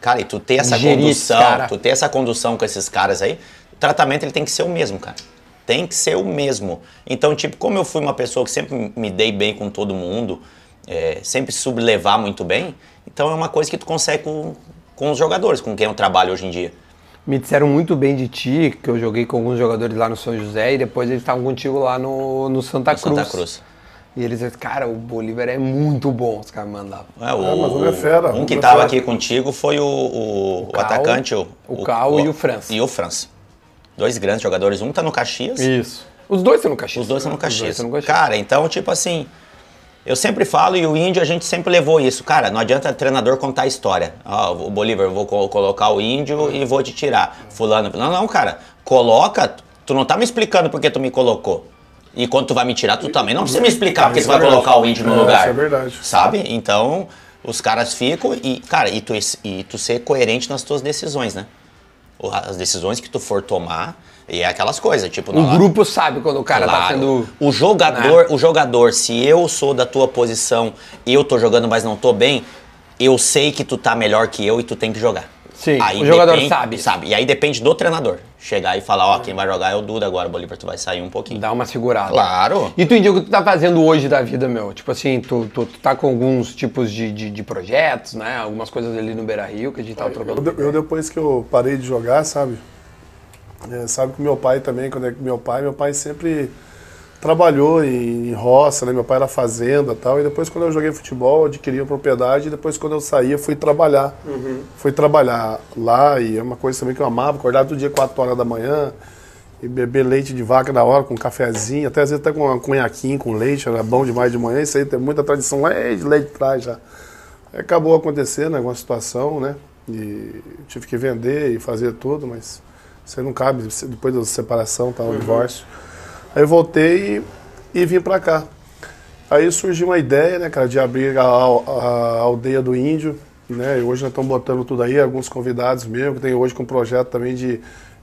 Cara, e tu ter essa Gerir condução, cara. tu ter essa condução com esses caras aí, o tratamento ele tem que ser o mesmo, cara. Tem que ser o mesmo. Então, tipo, como eu fui uma pessoa que sempre me dei bem com todo mundo, é, sempre soube levar muito bem, então é uma coisa que tu consegue com, com os jogadores, com quem eu trabalho hoje em dia. Me disseram muito bem de ti, que eu joguei com alguns jogadores lá no São José e depois eles estavam contigo lá no, no Santa No Cruz. Santa Cruz. E eles disseram, cara, o Bolívar é muito bom, os caras mandavam. É, o, mas o é fera, um que tava fera. aqui contigo foi o, o, o Cal, atacante, o, o Cal e o França. E o França. Dois grandes jogadores. Um tá no Caxias. Isso. Os dois estão no Caxias. Os dois estão no Caxias. no Caxias. Cara, então, tipo assim, eu sempre falo e o índio a gente sempre levou isso. Cara, não adianta treinador contar a história. Ó, o Bolívar, eu vou co- colocar o índio e vou te tirar. Fulano. Não, não, cara. Coloca. Tu não tá me explicando porque tu me colocou. E quando tu vai me tirar, tu também não precisa me explicar porque tu vai é verdade. colocar o índio no É, lugar. isso é verdade. Sabe? Então, os caras ficam e, cara, e tu, e tu ser coerente nas tuas decisões, né? As decisões que tu for tomar, e é aquelas coisas, tipo... O não- grupo sabe quando o cara tá Claro. sendo. O jogador, o jogador, se eu sou da tua posição eu tô jogando, mas não tô bem, eu sei que tu tá melhor que eu e tu tem que jogar. Sim, o jogador depende- sabe. Sabe. E aí depende do treinador. Chegar e falar, ó, quem vai jogar é o Duda agora, Bolívar, tu vai sair um pouquinho. Dá uma segurada. Claro. E tu indica o que tu tá fazendo hoje da vida, meu? Tipo assim, tu, tu, tu tá com alguns tipos de, de, de projetos, né? Algumas coisas ali no Beira Rio que a gente tava Eu, trocando. de- eu, depois que eu parei de jogar, sabe? É, sabe que meu pai também, quando é que meu pai, meu pai sempre trabalhou em, em roça, né? Meu pai era fazenda e tal. E depois quando eu joguei futebol, eu adquiri a propriedade. E depois quando eu saí, eu fui trabalhar. Fui trabalhar lá e é uma coisa também que eu amava. Acordar todo dia 4 horas da manhã e beber leite de vaca na hora, com um cafezinho. Até às vezes até com um cunhaquinho com leite, era bom demais de manhã. Isso aí tem muita tradição lá é de leite de trás já. Aí Acabou acontecendo alguma situação, né? E tive que vender e fazer tudo, mas isso aí não cabe depois da separação, tá, o divórcio. Aí eu voltei e, e vim pra cá. Aí surgiu uma ideia, né, cara, de abrir a, a aldeia do índio, né? E hoje nós estamos botando tudo aí, alguns convidados mesmo, que tem hoje com um projeto também de,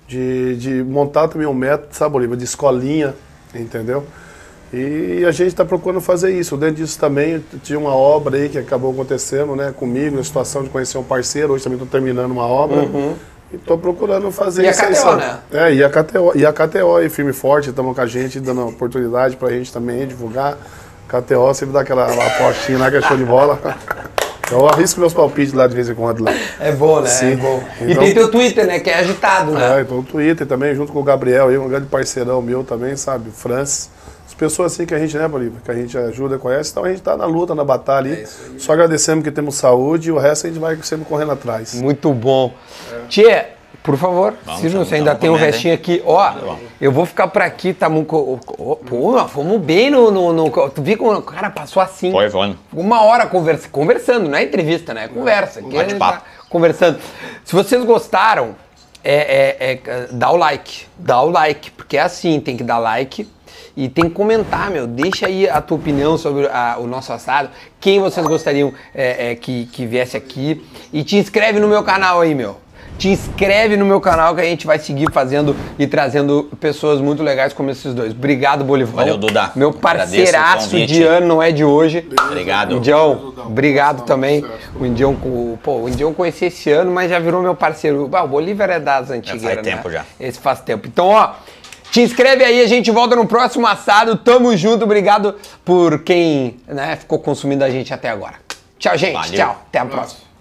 de, de montar também um método, sabe, Bolívar, de escolinha, entendeu? E a gente está procurando fazer isso. Dentro disso também tinha uma obra aí que acabou acontecendo, né, comigo, na situação de conhecer um parceiro. Hoje também estou terminando uma obra. E estou procurando fazer. E a isso aí, KTO, sabe? né? É, e a KTO, e a KTO aí, firme e forte, estamos com a gente, dando oportunidade pra gente também divulgar. KTO sempre dá aquela apostinha lá que é show de bola. Eu arrisco meus palpites lá de vez em quando lá. É bom, né? Sim. É bom. E Então- tem teu Twitter, né? Que é agitado, né? É, então o Twitter também, junto com o Gabriel, aí, um grande parceirão meu também, sabe? Francis. As pessoas assim que a gente, né, Bolívar? Que a gente ajuda, conhece. Então a gente tá na luta, na batalha É aí. Só agradecemos que temos saúde e o resto a gente vai sempre correndo atrás. Muito bom. Tchê, por favor, Vamos, se vamos, você ainda tem um restinho aqui, ó, eu vou ficar por aqui, tá muito. Pô, fomos bem no, no, no- Tu viu como o cara passou assim? Foi, voando. Uma hora conversa, conversando, não é entrevista, né? É conversa. Aqui a gente Bate-papo. tá conversando. Se vocês gostaram, é, é- é- dá o like. Dá o like, porque é assim, tem que dar like. E tem que comentar, meu. Deixa aí a tua opinião sobre a- o nosso assado. Quem vocês gostariam é, é, que, que viesse aqui. E te inscreve no meu canal aí, meu. Te inscreve no meu canal que a gente vai seguir fazendo e trazendo pessoas muito legais como esses dois. Obrigado, Bolivão. Valeu, Duda. Meu parceiraço de ano, não é de hoje. Obrigado. Indião, obrigado também. O Indião, pô, o Indião conheci esse ano, mas já virou meu parceiro. Ah, o Bolívar é das antigas, faz né? tempo já. Esse faz tempo. Então, ó, te inscreve aí, a gente volta no próximo assado. Tamo junto, obrigado por quem né, ficou consumindo a gente até agora. Tchau, gente. Valeu. Tchau. Até a próxima.